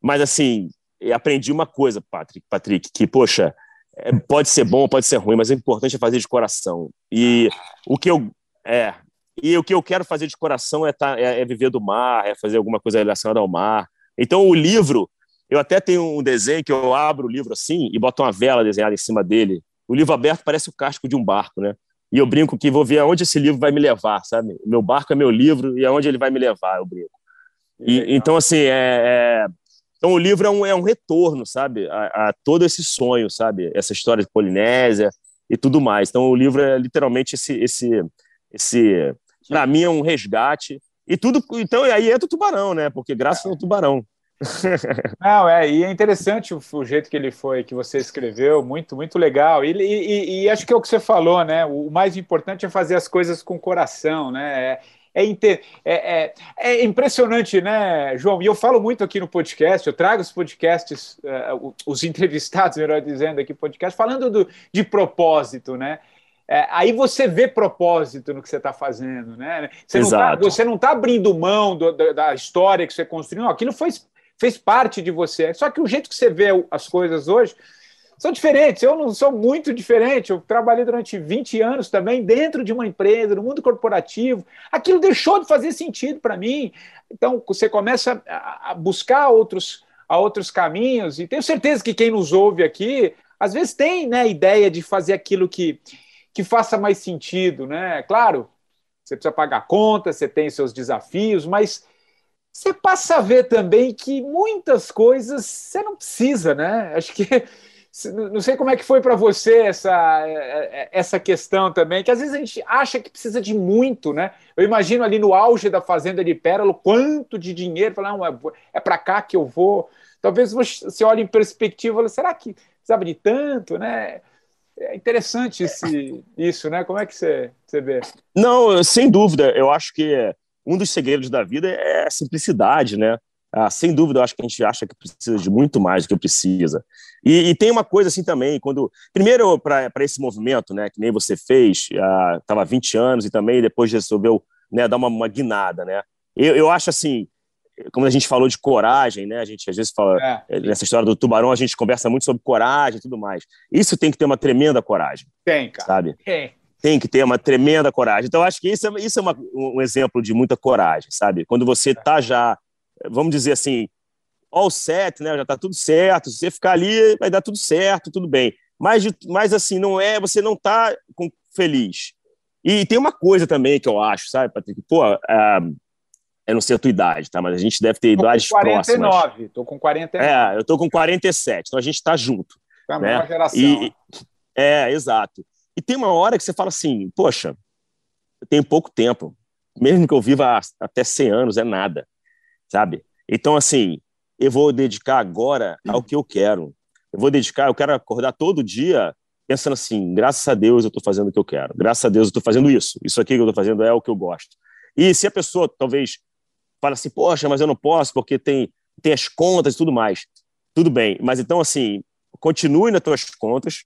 mas assim, aprendi uma coisa, Patrick, Patrick que, poxa, é, pode ser bom, pode ser ruim, mas o importante é fazer de coração. E o que eu é, e o que eu quero fazer de coração é, tá, é, é viver do mar, é fazer alguma coisa relacionada ao mar. Então o livro, eu até tenho um desenho que eu abro o livro assim e boto uma vela desenhada em cima dele o livro aberto parece o casco de um barco, né? E eu brinco que vou ver aonde esse livro vai me levar, sabe? Meu barco é meu livro e aonde ele vai me levar, eu brinco. E, então, assim, é, é, então o livro é um, é um retorno, sabe? A, a, todo esse sonho, sabe? Essa história de Polinésia e tudo mais. Então o livro é literalmente esse, esse, esse para mim é um resgate. E tudo, então aí entra o tubarão, né? Porque graças ao tubarão. Não, é, e é interessante o, o, jeito que ele foi, que você escreveu, muito, muito legal. E, e, e, acho que é o que você falou, né? O mais importante é fazer as coisas com coração, né? É, é, é, é, impressionante, né, João? E eu falo muito aqui no podcast, eu trago os podcasts, uh, os entrevistados, melhor dizendo, aqui podcast, falando do, de propósito, né? É, aí você vê propósito no que você está fazendo, né? Você Exato. não está tá abrindo mão do, da, da, história que você construiu, aquilo foi fez parte de você. Só que o jeito que você vê as coisas hoje são diferentes. Eu não sou muito diferente. Eu trabalhei durante 20 anos também dentro de uma empresa, no mundo corporativo. Aquilo deixou de fazer sentido para mim. Então, você começa a buscar outros, a outros caminhos. E tenho certeza que quem nos ouve aqui, às vezes tem né, ideia de fazer aquilo que, que faça mais sentido. Né? Claro, você precisa pagar conta, você tem seus desafios, mas você passa a ver também que muitas coisas você não precisa, né? Acho que não sei como é que foi para você essa, é, é, essa questão também, que às vezes a gente acha que precisa de muito, né? Eu imagino ali no auge da fazenda de Pérola, quanto de dinheiro, falar, é, é para cá que eu vou. Talvez você olhe em perspectiva e será que precisava de tanto, né? É interessante esse, isso, né? Como é que você, você vê? Não, sem dúvida. Eu acho que um dos segredos da vida é a simplicidade, né? Ah, sem dúvida, eu acho que a gente acha que precisa de muito mais do que precisa. E, e tem uma coisa assim também, quando. Primeiro, para esse movimento, né, que nem você fez, estava há 20 anos e também depois resolveu né, dar uma, uma guinada, né? Eu, eu acho assim, como a gente falou de coragem, né? A gente às vezes fala, é. Eh, nessa história do tubarão, a gente conversa muito sobre coragem e tudo mais. Isso tem que ter uma tremenda coragem. Tem, cara. Sabe? Tem tem que ter uma tremenda coragem. Então, acho que isso é, isso é uma, um exemplo de muita coragem, sabe? Quando você está já, vamos dizer assim, all set, né? Já está tudo certo. Se você ficar ali, vai dar tudo certo, tudo bem. Mas, mas assim, não é, você não está feliz. E tem uma coisa também que eu acho, sabe, Patrick? Pô, uh, eu não sei a tua idade, tá? Mas a gente deve ter idades próximas. Tô com 49, tô com 49. É, eu tô com 47, então a gente está junto. É a né? geração. E, é, exato. E tem uma hora que você fala assim, poxa, eu tenho pouco tempo, mesmo que eu viva até 100 anos, é nada, sabe? Então, assim, eu vou dedicar agora ao que eu quero. Eu vou dedicar, eu quero acordar todo dia pensando assim, graças a Deus eu estou fazendo o que eu quero, graças a Deus eu estou fazendo isso, isso aqui que eu estou fazendo é o que eu gosto. E se a pessoa talvez fala assim, poxa, mas eu não posso porque tem, tem as contas e tudo mais, tudo bem, mas então assim, continue nas tuas contas,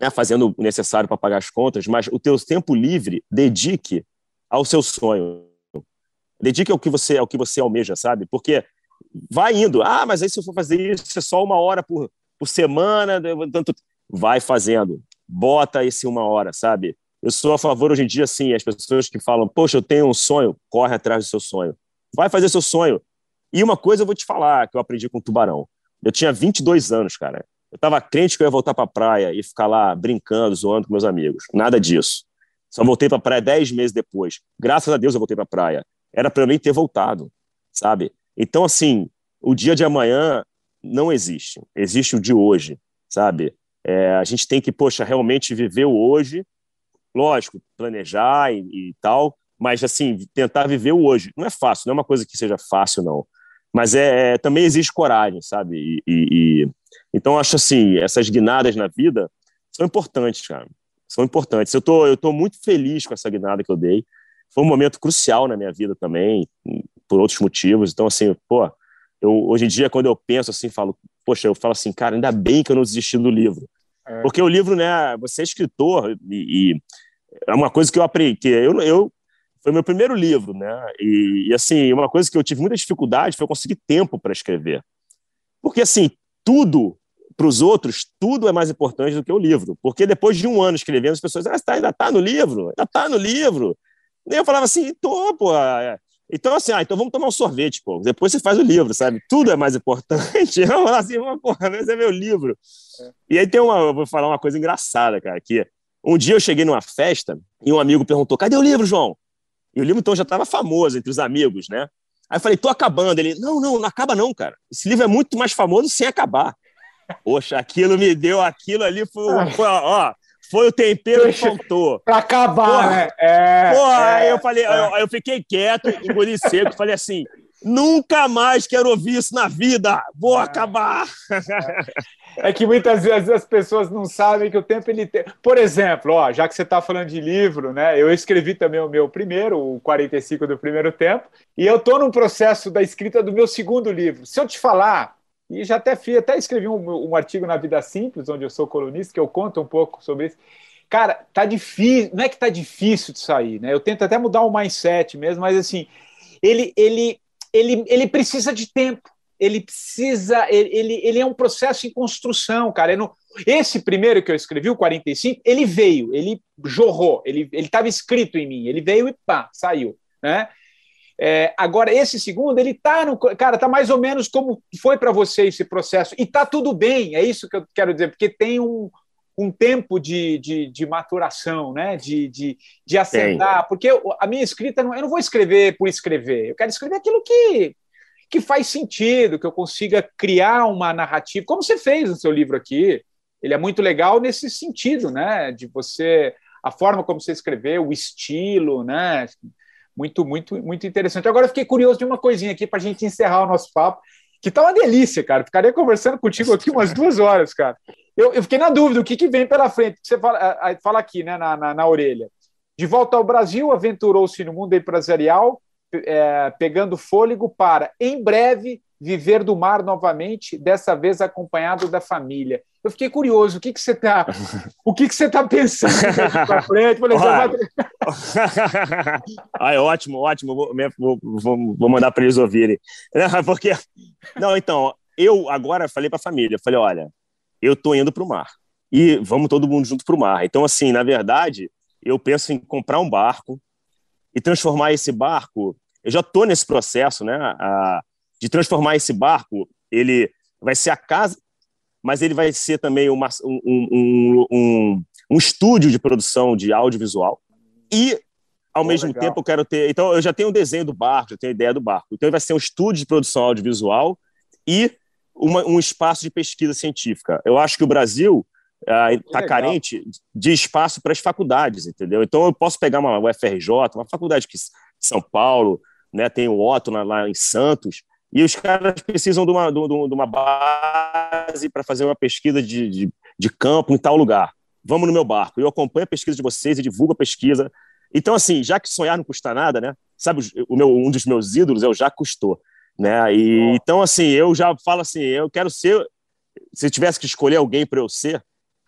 né, fazendo o necessário para pagar as contas, mas o teu tempo livre dedique ao seu sonho. Dedique ao que você ao que você almeja, sabe? Porque vai indo. Ah, mas aí se eu for fazer isso é só uma hora por, por semana, tanto vai fazendo, bota esse uma hora, sabe? Eu sou a favor hoje em dia, assim, as pessoas que falam, poxa, eu tenho um sonho, corre atrás do seu sonho. Vai fazer seu sonho. E uma coisa eu vou te falar, que eu aprendi com o Tubarão. Eu tinha 22 anos, cara. Eu estava crente que eu ia voltar para a praia e ficar lá brincando, zoando com meus amigos. Nada disso. Só voltei para a praia 10 meses depois. Graças a Deus eu voltei para a praia. Era para eu nem ter voltado, sabe? Então, assim, o dia de amanhã não existe. Existe o de hoje, sabe? É, a gente tem que, poxa, realmente viver o hoje. Lógico, planejar e, e tal, mas, assim, tentar viver o hoje. Não é fácil, não é uma coisa que seja fácil, não. Mas é, é também existe coragem, sabe? E, e, e, então, acho assim, essas guinadas na vida são importantes, cara. São importantes. Eu tô, eu tô muito feliz com essa guinada que eu dei. Foi um momento crucial na minha vida também, por outros motivos. Então, assim, pô, eu, hoje em dia, quando eu penso assim, falo, poxa, eu falo assim, cara, ainda bem que eu não desisti do livro. É. Porque o livro, né, você é escritor e, e é uma coisa que eu aprendi, que eu, eu foi meu primeiro livro, né? E, e, assim, uma coisa que eu tive muita dificuldade foi conseguir tempo para escrever. Porque assim, tudo para os outros, tudo é mais importante do que o livro. Porque depois de um ano escrevendo, as pessoas, ah, tá, ainda está no livro, ainda está no livro. E eu falava assim, tô, pô. É. Então, assim, ah, então vamos tomar um sorvete, pô. Depois você faz o livro, sabe? Tudo é mais importante. Eu falava assim, porra, mas é meu livro. É. E aí tem uma, eu vou falar uma coisa engraçada, cara, que um dia eu cheguei numa festa e um amigo perguntou, cadê o livro, João? E o livro, então, já estava famoso entre os amigos, né? Aí eu falei, tô acabando. Ele, não, não, não acaba não, cara. Esse livro é muito mais famoso sem acabar. Poxa, aquilo me deu, aquilo ali foi, foi ó, foi o tempero que faltou. Pra acabar, né? É, pô, é, aí eu falei, é. eu, eu, fiquei quieto, engoli seco, falei assim, nunca mais quero ouvir isso na vida, vou é. acabar. É que muitas vezes as pessoas não sabem que o tempo ele tem. Por exemplo, ó, já que você está falando de livro, né? Eu escrevi também o meu primeiro, o 45 do primeiro tempo, e eu estou num processo da escrita do meu segundo livro. Se eu te falar, e já até fiz, até escrevi um, um artigo na Vida Simples, onde eu sou colunista, que eu conto um pouco sobre isso. Cara, tá difícil, não é que tá difícil de sair, né? Eu tento até mudar o mindset mesmo, mas assim, ele, ele, ele, ele precisa de tempo ele precisa, ele, ele é um processo em construção, cara. Não, esse primeiro que eu escrevi, o 45, ele veio, ele jorrou, ele estava escrito em mim, ele veio e pá, saiu, né? É, agora, esse segundo, ele tá no. Cara, tá mais ou menos como foi para você esse processo. E tá tudo bem, é isso que eu quero dizer, porque tem um, um tempo de, de, de maturação, né? De, de, de acertar. Tem. Porque a minha escrita, eu não vou escrever por escrever, eu quero escrever aquilo que que faz sentido, que eu consiga criar uma narrativa, como você fez no seu livro aqui. Ele é muito legal nesse sentido, né? De você, a forma como você escreveu, o estilo, né? Muito, muito, muito interessante. Agora fiquei curioso de uma coisinha aqui para a gente encerrar o nosso papo, que tá uma delícia, cara. Ficaria conversando contigo aqui umas duas horas, cara. Eu, eu fiquei na dúvida, o que, que vem pela frente? Você fala, fala aqui, né, na, na, na orelha. De volta ao Brasil, aventurou-se no mundo empresarial, é, pegando fôlego para, em breve, viver do mar novamente, dessa vez acompanhado da família. Eu fiquei curioso, o que, que você está o que, que você tá pensando para frente? Falei, ah, é ótimo, ótimo. Vou, vou, vou mandar para eles ouvirem. Porque, não, então, eu agora falei para a família, falei, olha, eu estou indo para o mar e vamos todo mundo junto para o mar. Então, assim, na verdade, eu penso em comprar um barco e transformar esse barco eu já estou nesse processo, né, a, de transformar esse barco. Ele vai ser a casa, mas ele vai ser também uma, um, um, um, um estúdio de produção de audiovisual. E, ao mesmo legal. tempo, eu quero ter. Então, eu já tenho o desenho do barco, já tenho a ideia do barco. Então, ele vai ser um estúdio de produção audiovisual e uma, um espaço de pesquisa científica. Eu acho que o Brasil está uh, carente de espaço para as faculdades, entendeu? Então eu posso pegar uma UFRJ, uma faculdade que São Paulo, né? Tem o Otto lá em Santos, e os caras precisam de uma, de, uma base para fazer uma pesquisa de, de, de, campo em tal lugar. Vamos no meu barco. Eu acompanho a pesquisa de vocês e divulgo a pesquisa. Então, assim, já que sonhar não custa nada, né? Sabe, o meu, um dos meus ídolos é o Já Custou. Né? E. Então, assim, eu já falo assim, eu quero ser... Se eu tivesse que escolher alguém para eu ser,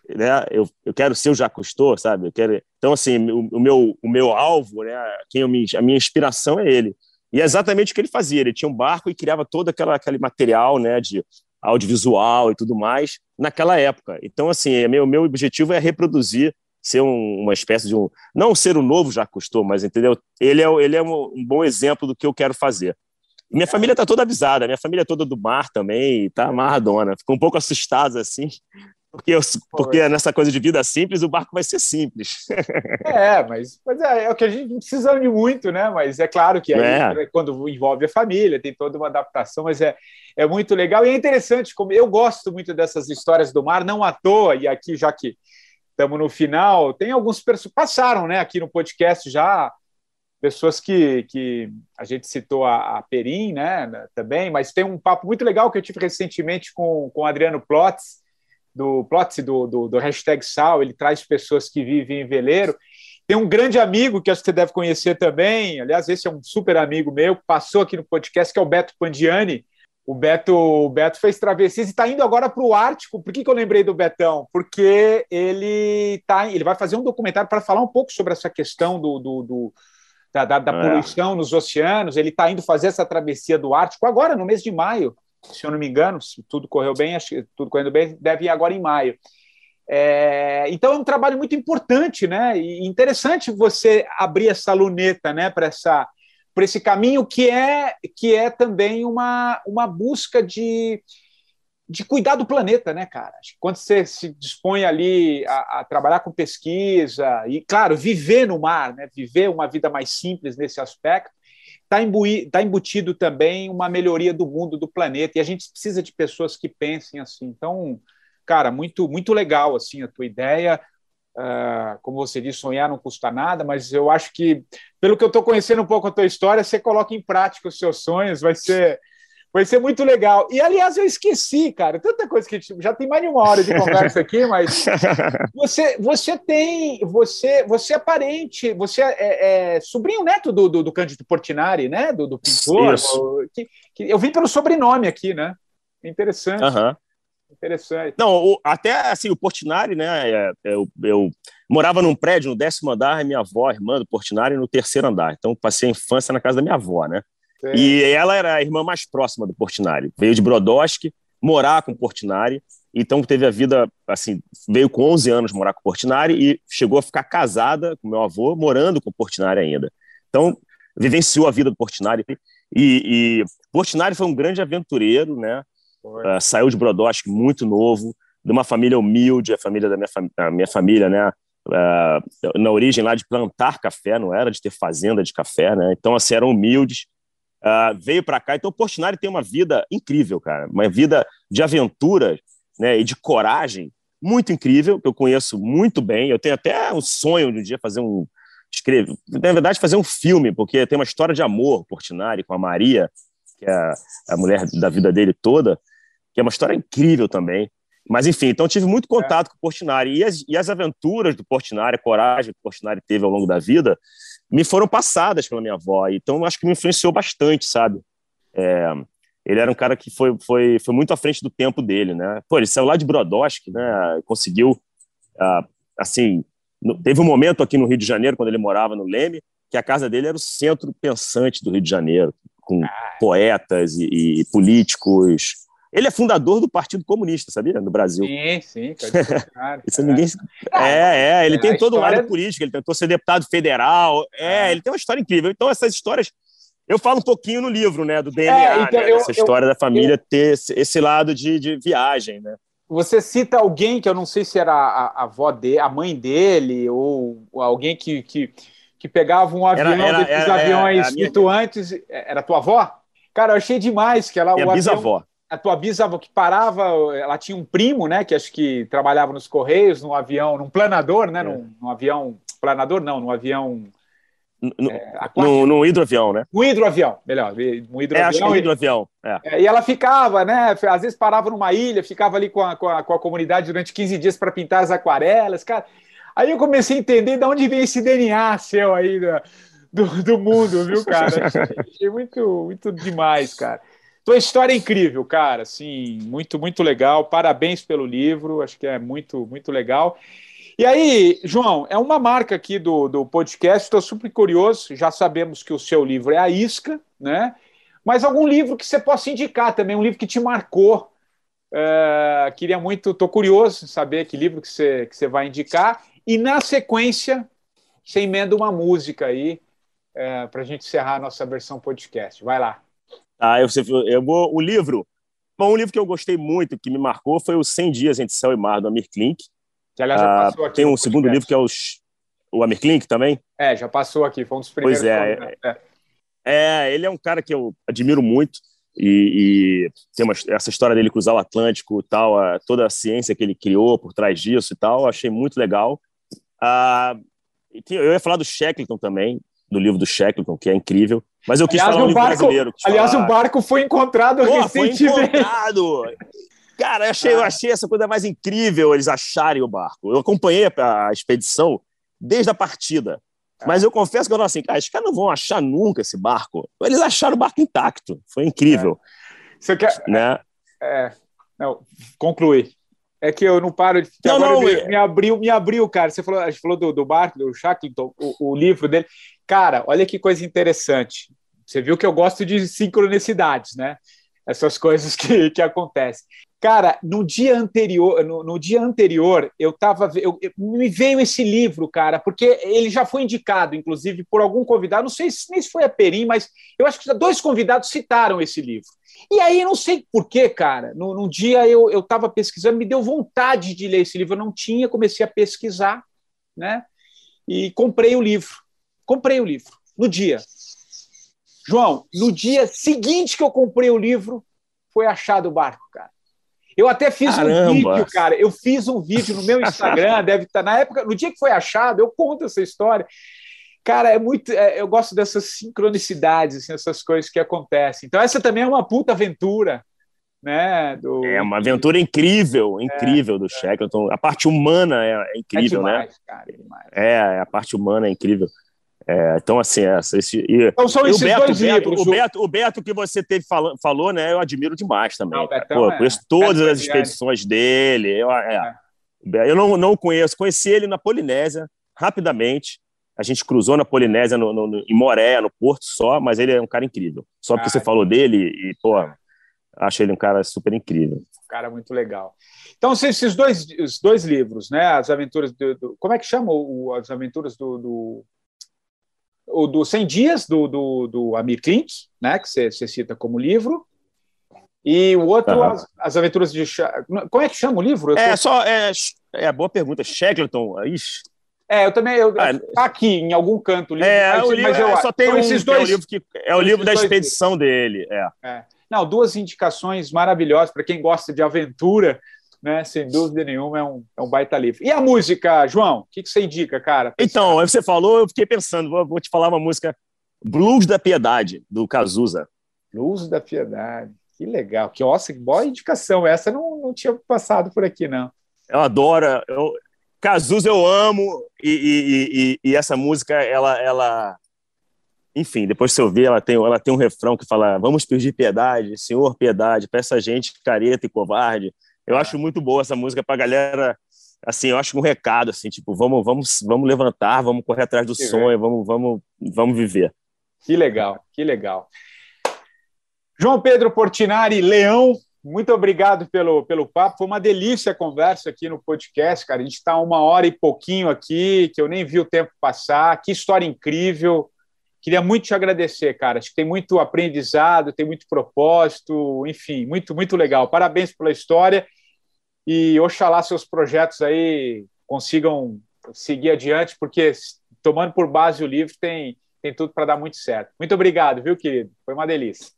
né? Eu, eu quero ser o Já Custou, sabe? Eu quero... Então, assim, o, o, meu, o meu alvo, né? Quem eu me, a minha inspiração é ele. E é exatamente o que ele fazia. Ele tinha um barco e criava todo aquela, aquele material né, de audiovisual e tudo mais naquela época. Então, assim, é meu, meu objetivo é reproduzir, ser um, uma espécie de um. Não ser o novo já custou, mas entendeu? Ele é, ele é um, um bom exemplo do que eu quero fazer. Minha família está toda avisada, minha família é toda do mar também, tá amarradona. Ficou um pouco assustados assim, porque, eu, porque nessa coisa de vida simples, o barco vai ser simples. É, mas, mas é, é, o que a gente não precisa de muito, né? Mas é claro que aí, é. quando envolve a família, tem toda uma adaptação, mas é, é muito legal e é interessante, como eu gosto muito dessas histórias do mar, não à toa, e aqui, já que estamos no final, tem alguns passaram né, aqui no podcast já pessoas que, que a gente citou a, a Perim, né, também, mas tem um papo muito legal que eu tive recentemente com, com o Adriano Plotz, do Plotz, do, do, do hashtag Sal, ele traz pessoas que vivem em veleiro. Tem um grande amigo que acho que você deve conhecer também, aliás, esse é um super amigo meu, que passou aqui no podcast, que é o Beto Pandiani. O Beto, o Beto fez travessias e está indo agora para o Ártico. Por que, que eu lembrei do Betão? Porque ele, tá, ele vai fazer um documentário para falar um pouco sobre essa questão do, do, do da, da, da é. poluição nos oceanos. Ele está indo fazer essa travessia do Ártico agora, no mês de maio, se eu não me engano, se tudo correu bem, acho que tudo correndo bem, deve ir agora em maio. É, então é um trabalho muito importante, né? E interessante você abrir essa luneta, né, para essa para esse caminho que é que é também uma, uma busca de, de cuidar do planeta, né, cara? Quando você se dispõe ali a, a, trabalhar com pesquisa e, claro, viver no mar, né, viver uma vida mais simples nesse aspecto, está tá embutido também uma melhoria do mundo, do planeta, e a gente precisa de pessoas que pensem assim. Então, cara, muito muito legal assim a tua ideia. Uh, como você disse, sonhar não custa nada, mas eu acho que, pelo que eu estou conhecendo um pouco a tua história, você coloca em prática os seus sonhos, vai ser Vai ser muito legal. E, aliás, eu esqueci, cara, tanta coisa que já tem mais de uma hora de conversa aqui, mas você, você tem, você, você é parente, você é, é, é sobrinho neto do, do, do, Cândido Portinari, né? Do, do pintor. Isso. Que, que, eu vi pelo sobrenome aqui, né? Interessante. Uhum. Interessante. Não, o, até assim, o Portinari, né? É, eu, eu morava num prédio no décimo andar, e minha avó, irmã do Portinari, no terceiro andar. Então, passei a infância na casa da minha avó, né? E ela era a irmã mais próxima do Portinari. Veio de Brodowski, morar com o Portinari. Então teve a vida, assim, veio com 11 anos morar com o Portinari e chegou a ficar casada com meu avô, morando com o Portinari ainda. Então vivenciou a vida do Portinari. E, e Portinari foi um grande aventureiro, né? Uh, saiu de Brodowski muito novo, de uma família humilde, a família da minha, fam a minha família, né? Uh, na origem lá de plantar café, não era de ter fazenda de café, né? Então, assim, eram humildes uh, veio para cá. Então, o Portinari tem uma vida incrível, cara, uma vida de aventura né, e de coragem muito incrível, que eu conheço muito bem. Eu tenho até um sonho de um dia fazer um. Escrever, na verdade, fazer um filme, porque tem uma história de amor, Portinari, com a Maria, que é a, mulher da vida dele toda, que é uma história incrível também. Mas, enfim, então tive muito contato é. com o Portinari. E as, e as aventuras do Portinari, a coragem que o Portinari teve ao longo da vida, me foram passadas pela minha avó. Então, acho que me influenciou bastante, sabe? É, ele era um cara que foi, foi, foi muito à frente do tempo dele, né? Pô, ele saiu lá de Brodowski, né? Conseguiu, uh, assim... Teve um momento aqui no Rio de Janeiro, quando ele morava no Leme, que a casa dele era o centro pensante do Rio de Janeiro, com ah. poetas e, e políticos ele é fundador do Partido Comunista, sabia? No Brasil. Sim, sim. Cara, Isso ninguém... É, é, ele é, tem todo o lado político, ele tentou ser deputado federal. É, é, ele tem uma história incrível. Então, essas histórias. Eu falo um pouquinho no livro, né, do DNA, é, então, né, eu, essa história eu, da família eu, ter esse, esse, lado de, de viagem, né? Você cita alguém que eu não sei se era a, a avó dele, a mãe dele, ou, ou alguém que, que, que, pegava um avião era, era, desses era, aviões minha... flutuantes. Era tua avó? Cara, eu achei demais que ela. Minha bisavó. Avião a tua bisavó que parava, ela tinha um primo, né, que acho que trabalhava nos Correios, num avião, num planador, né, é. num, num, avião, planador não, num avião... No, é, no, no, hidroavião, né? No hidroavião, melhor, no hidroavião. É, acho que é hidroavião, é. é. E ela ficava, né, às vezes parava numa ilha, ficava ali com a, com a, com a comunidade durante 15 dias para pintar as aquarelas, cara. Aí eu comecei a entender de onde vem esse DNA seu aí do, do mundo, viu, cara? Achei muito, muito demais, cara. Tua história é incrível, cara, assim, muito, muito legal. Parabéns pelo livro, acho que é muito, muito legal. E aí, João, é uma marca aqui do, do podcast, estou super curioso. Já sabemos que o seu livro é a Isca, né? Mas algum livro que você possa indicar também, um livro que te marcou Uh, queria muito, estou curioso em saber que livro que você, que você vai indicar. E na sequência, você emenda uma música aí uh, é, para a gente encerrar a nossa versão podcast. Vai lá. Ah, eu, eu vou. O livro. Bom, um livro que eu gostei muito, que me marcou, foi Os 100 Dias entre Céu e Mar, do Amir Klink. Que, aliás, já ah, passou aqui. Tem um segundo livro que é os, o Amir Klink também? É, já passou aqui, foi um dos primeiros. Pois é. É, é, ele é um cara que eu admiro muito. E, e tem uma, essa história dele cruzar o Atlântico tal, a, toda a ciência que ele criou por trás disso e tal, achei muito legal. Ah, eu ia falar do Shackleton também, do livro do Shackleton, que é incrível. Mas eu quis aliás, falar um barco, brasileiro. Aliás, falar... o barco foi encontrado Pô, recentemente. Foi encontrado! Cara, eu achei, eu achei essa coisa mais incrível, eles acharem o barco. Eu acompanhei a, a expedição desde a partida. Mas eu confesso que eu não assim, cara, os caras não vão achar nunca esse barco. Eles acharam o barco intacto. Foi incrível. É. Você quer. Né? É. Não, conclui. É que eu não paro de. Não, não, me, me, abriu, me abriu, cara. Você falou, a gente falou do, do barco, do Shackleton, o, o livro dele. Cara, olha que coisa interessante. Você viu que eu gosto de sincronicidades, né? Essas coisas que, que acontecem. Cara, no dia anterior, no, no dia anterior, eu tava, eu, eu, me veio esse livro, cara, porque ele já foi indicado, inclusive, por algum convidado. Não sei se nem se foi a Perim, mas eu acho que dois convidados citaram esse livro. E aí, não sei porquê, cara. No, num dia eu estava pesquisando, me deu vontade de ler esse livro. Eu não tinha, comecei a pesquisar, né? E comprei o livro. Comprei o livro no dia. João, no dia seguinte que eu comprei o livro, foi achado o barco, cara. Eu até fiz Caramba. um vídeo, cara. Eu fiz um vídeo no meu Instagram, deve estar na época, no dia que foi achado, eu conto essa história. Cara, é muito. É, eu gosto dessas sincronicidades, assim, essas coisas que acontecem. Então, essa também é uma puta aventura. Né, do... É uma aventura incrível, incrível é, do Shackleton. A parte humana é, é incrível, é demais, né? Cara, é, é, a parte humana é incrível. É, então, assim, essa, esse, e, então são esses Beto, dois Beto, livros. O Beto, o Beto que você teve fala, falou, né? Eu admiro demais também. Não, Pô, é, conheço todas Beto as expedições é. dele. Eu, é, é. eu não, não conheço, conheci ele na Polinésia, rapidamente. A gente cruzou na Polinésia, no, no, em Moré, no Porto só, mas ele é um cara incrível. Só porque ah, você falou dele e, pô, acho ele um cara super incrível. Um cara muito legal. Então, esses dois, os dois livros, né? As aventuras do. do como é que chama o, as aventuras do, do o do 100 Dias, do, do, do Amir Klink, né, que você cita como livro, e o outro, uhum. as, as, Aventuras de... Como é que chama o livro? É, tô... só... É, é boa pergunta. Shackleton, ixi. É, eu também. Eu, ah, tá aqui em algum canto o livro. É, mas, o livro, mas eu, é, só tem um, esses dois, é o livro que é o livro da expedição livros. dele. É. é. Não, duas indicações maravilhosas para quem gosta de aventura né? Sem dúvida nenhuma, é um, é um baita livro. E a música, João? O que, que você indica, cara? Então, você falou, eu fiquei pensando, vou, vou te falar uma música Blues da Piedade, do Cazuza. Blues da Piedade. Que legal. Que, nossa, que boa indicação. Essa não, não tinha passado por aqui, não. Eu adoro. Eu, Cazuza eu amo. E, e, e, e, essa música, ela, ela. Enfim, depois que você ouvir, ela tem, ela tem um refrão que fala: Vamos pedir piedade, Senhor, piedade, peça gente careta e covarde eu acho muito boa essa música para galera. Assim, eu acho um recado, assim, tipo, vamos, vamos, vamos levantar, vamos correr atrás do que sonho, vamos, vamos, vamos viver. Que legal, que legal. João Pedro Portinari, Leão, muito obrigado pelo, pelo papo. Foi uma delícia a conversa aqui no podcast, cara. A gente está uma hora e pouquinho aqui, que eu nem vi o tempo passar. Que história incrível. Queria muito te agradecer, cara. Acho que tem muito aprendizado, tem muito propósito, enfim, muito, muito legal. Parabéns pela história e oxalá seus projetos aí consigam seguir adiante, porque tomando por base o livro tem, tem tudo para dar muito certo. Muito obrigado, viu, querido? Foi uma delícia.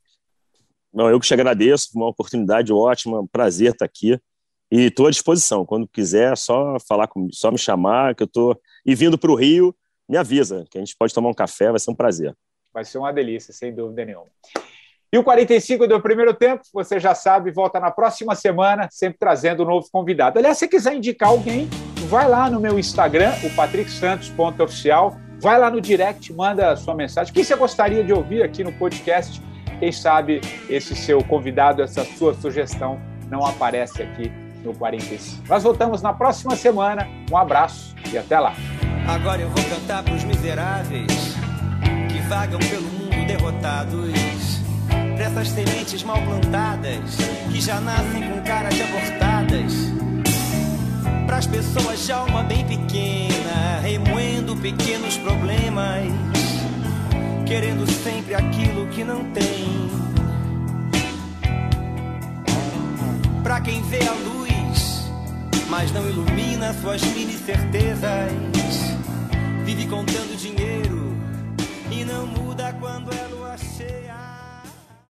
Não, eu que te agradeço, uma oportunidade ótima, um prazer estar aqui. E estou à disposição. Quando quiser, só falar comigo, só me chamar, que eu estou. E vindo para o Rio, me avisa, que a gente pode tomar um café, vai ser um prazer. Vai ser uma delícia, sem dúvida nenhuma. E o 45 do primeiro tempo, você já sabe, volta na próxima semana, sempre trazendo um novo convidado. Aliás, se quiser indicar alguém, vai lá no meu Instagram, o patricksantos.oficial, vai lá no direct, manda a sua mensagem. Quem você gostaria de ouvir aqui no podcast? Quem sabe esse seu convidado, essa sua sugestão não aparece aqui no 45. Nós voltamos na próxima semana. Um abraço e até lá. Agora eu vou cantar para os miseráveis que vagam pelo mundo derrotados dessas sementes mal plantadas que já nascem com caras de abortadas. Pras pessoas de alma bem pequena, remoendo pequenos problemas, querendo sempre aquilo que não tem. Pra quem vê a luz, mas não ilumina suas mini certezas, vive contando dinheiro e não muda quando é cheia.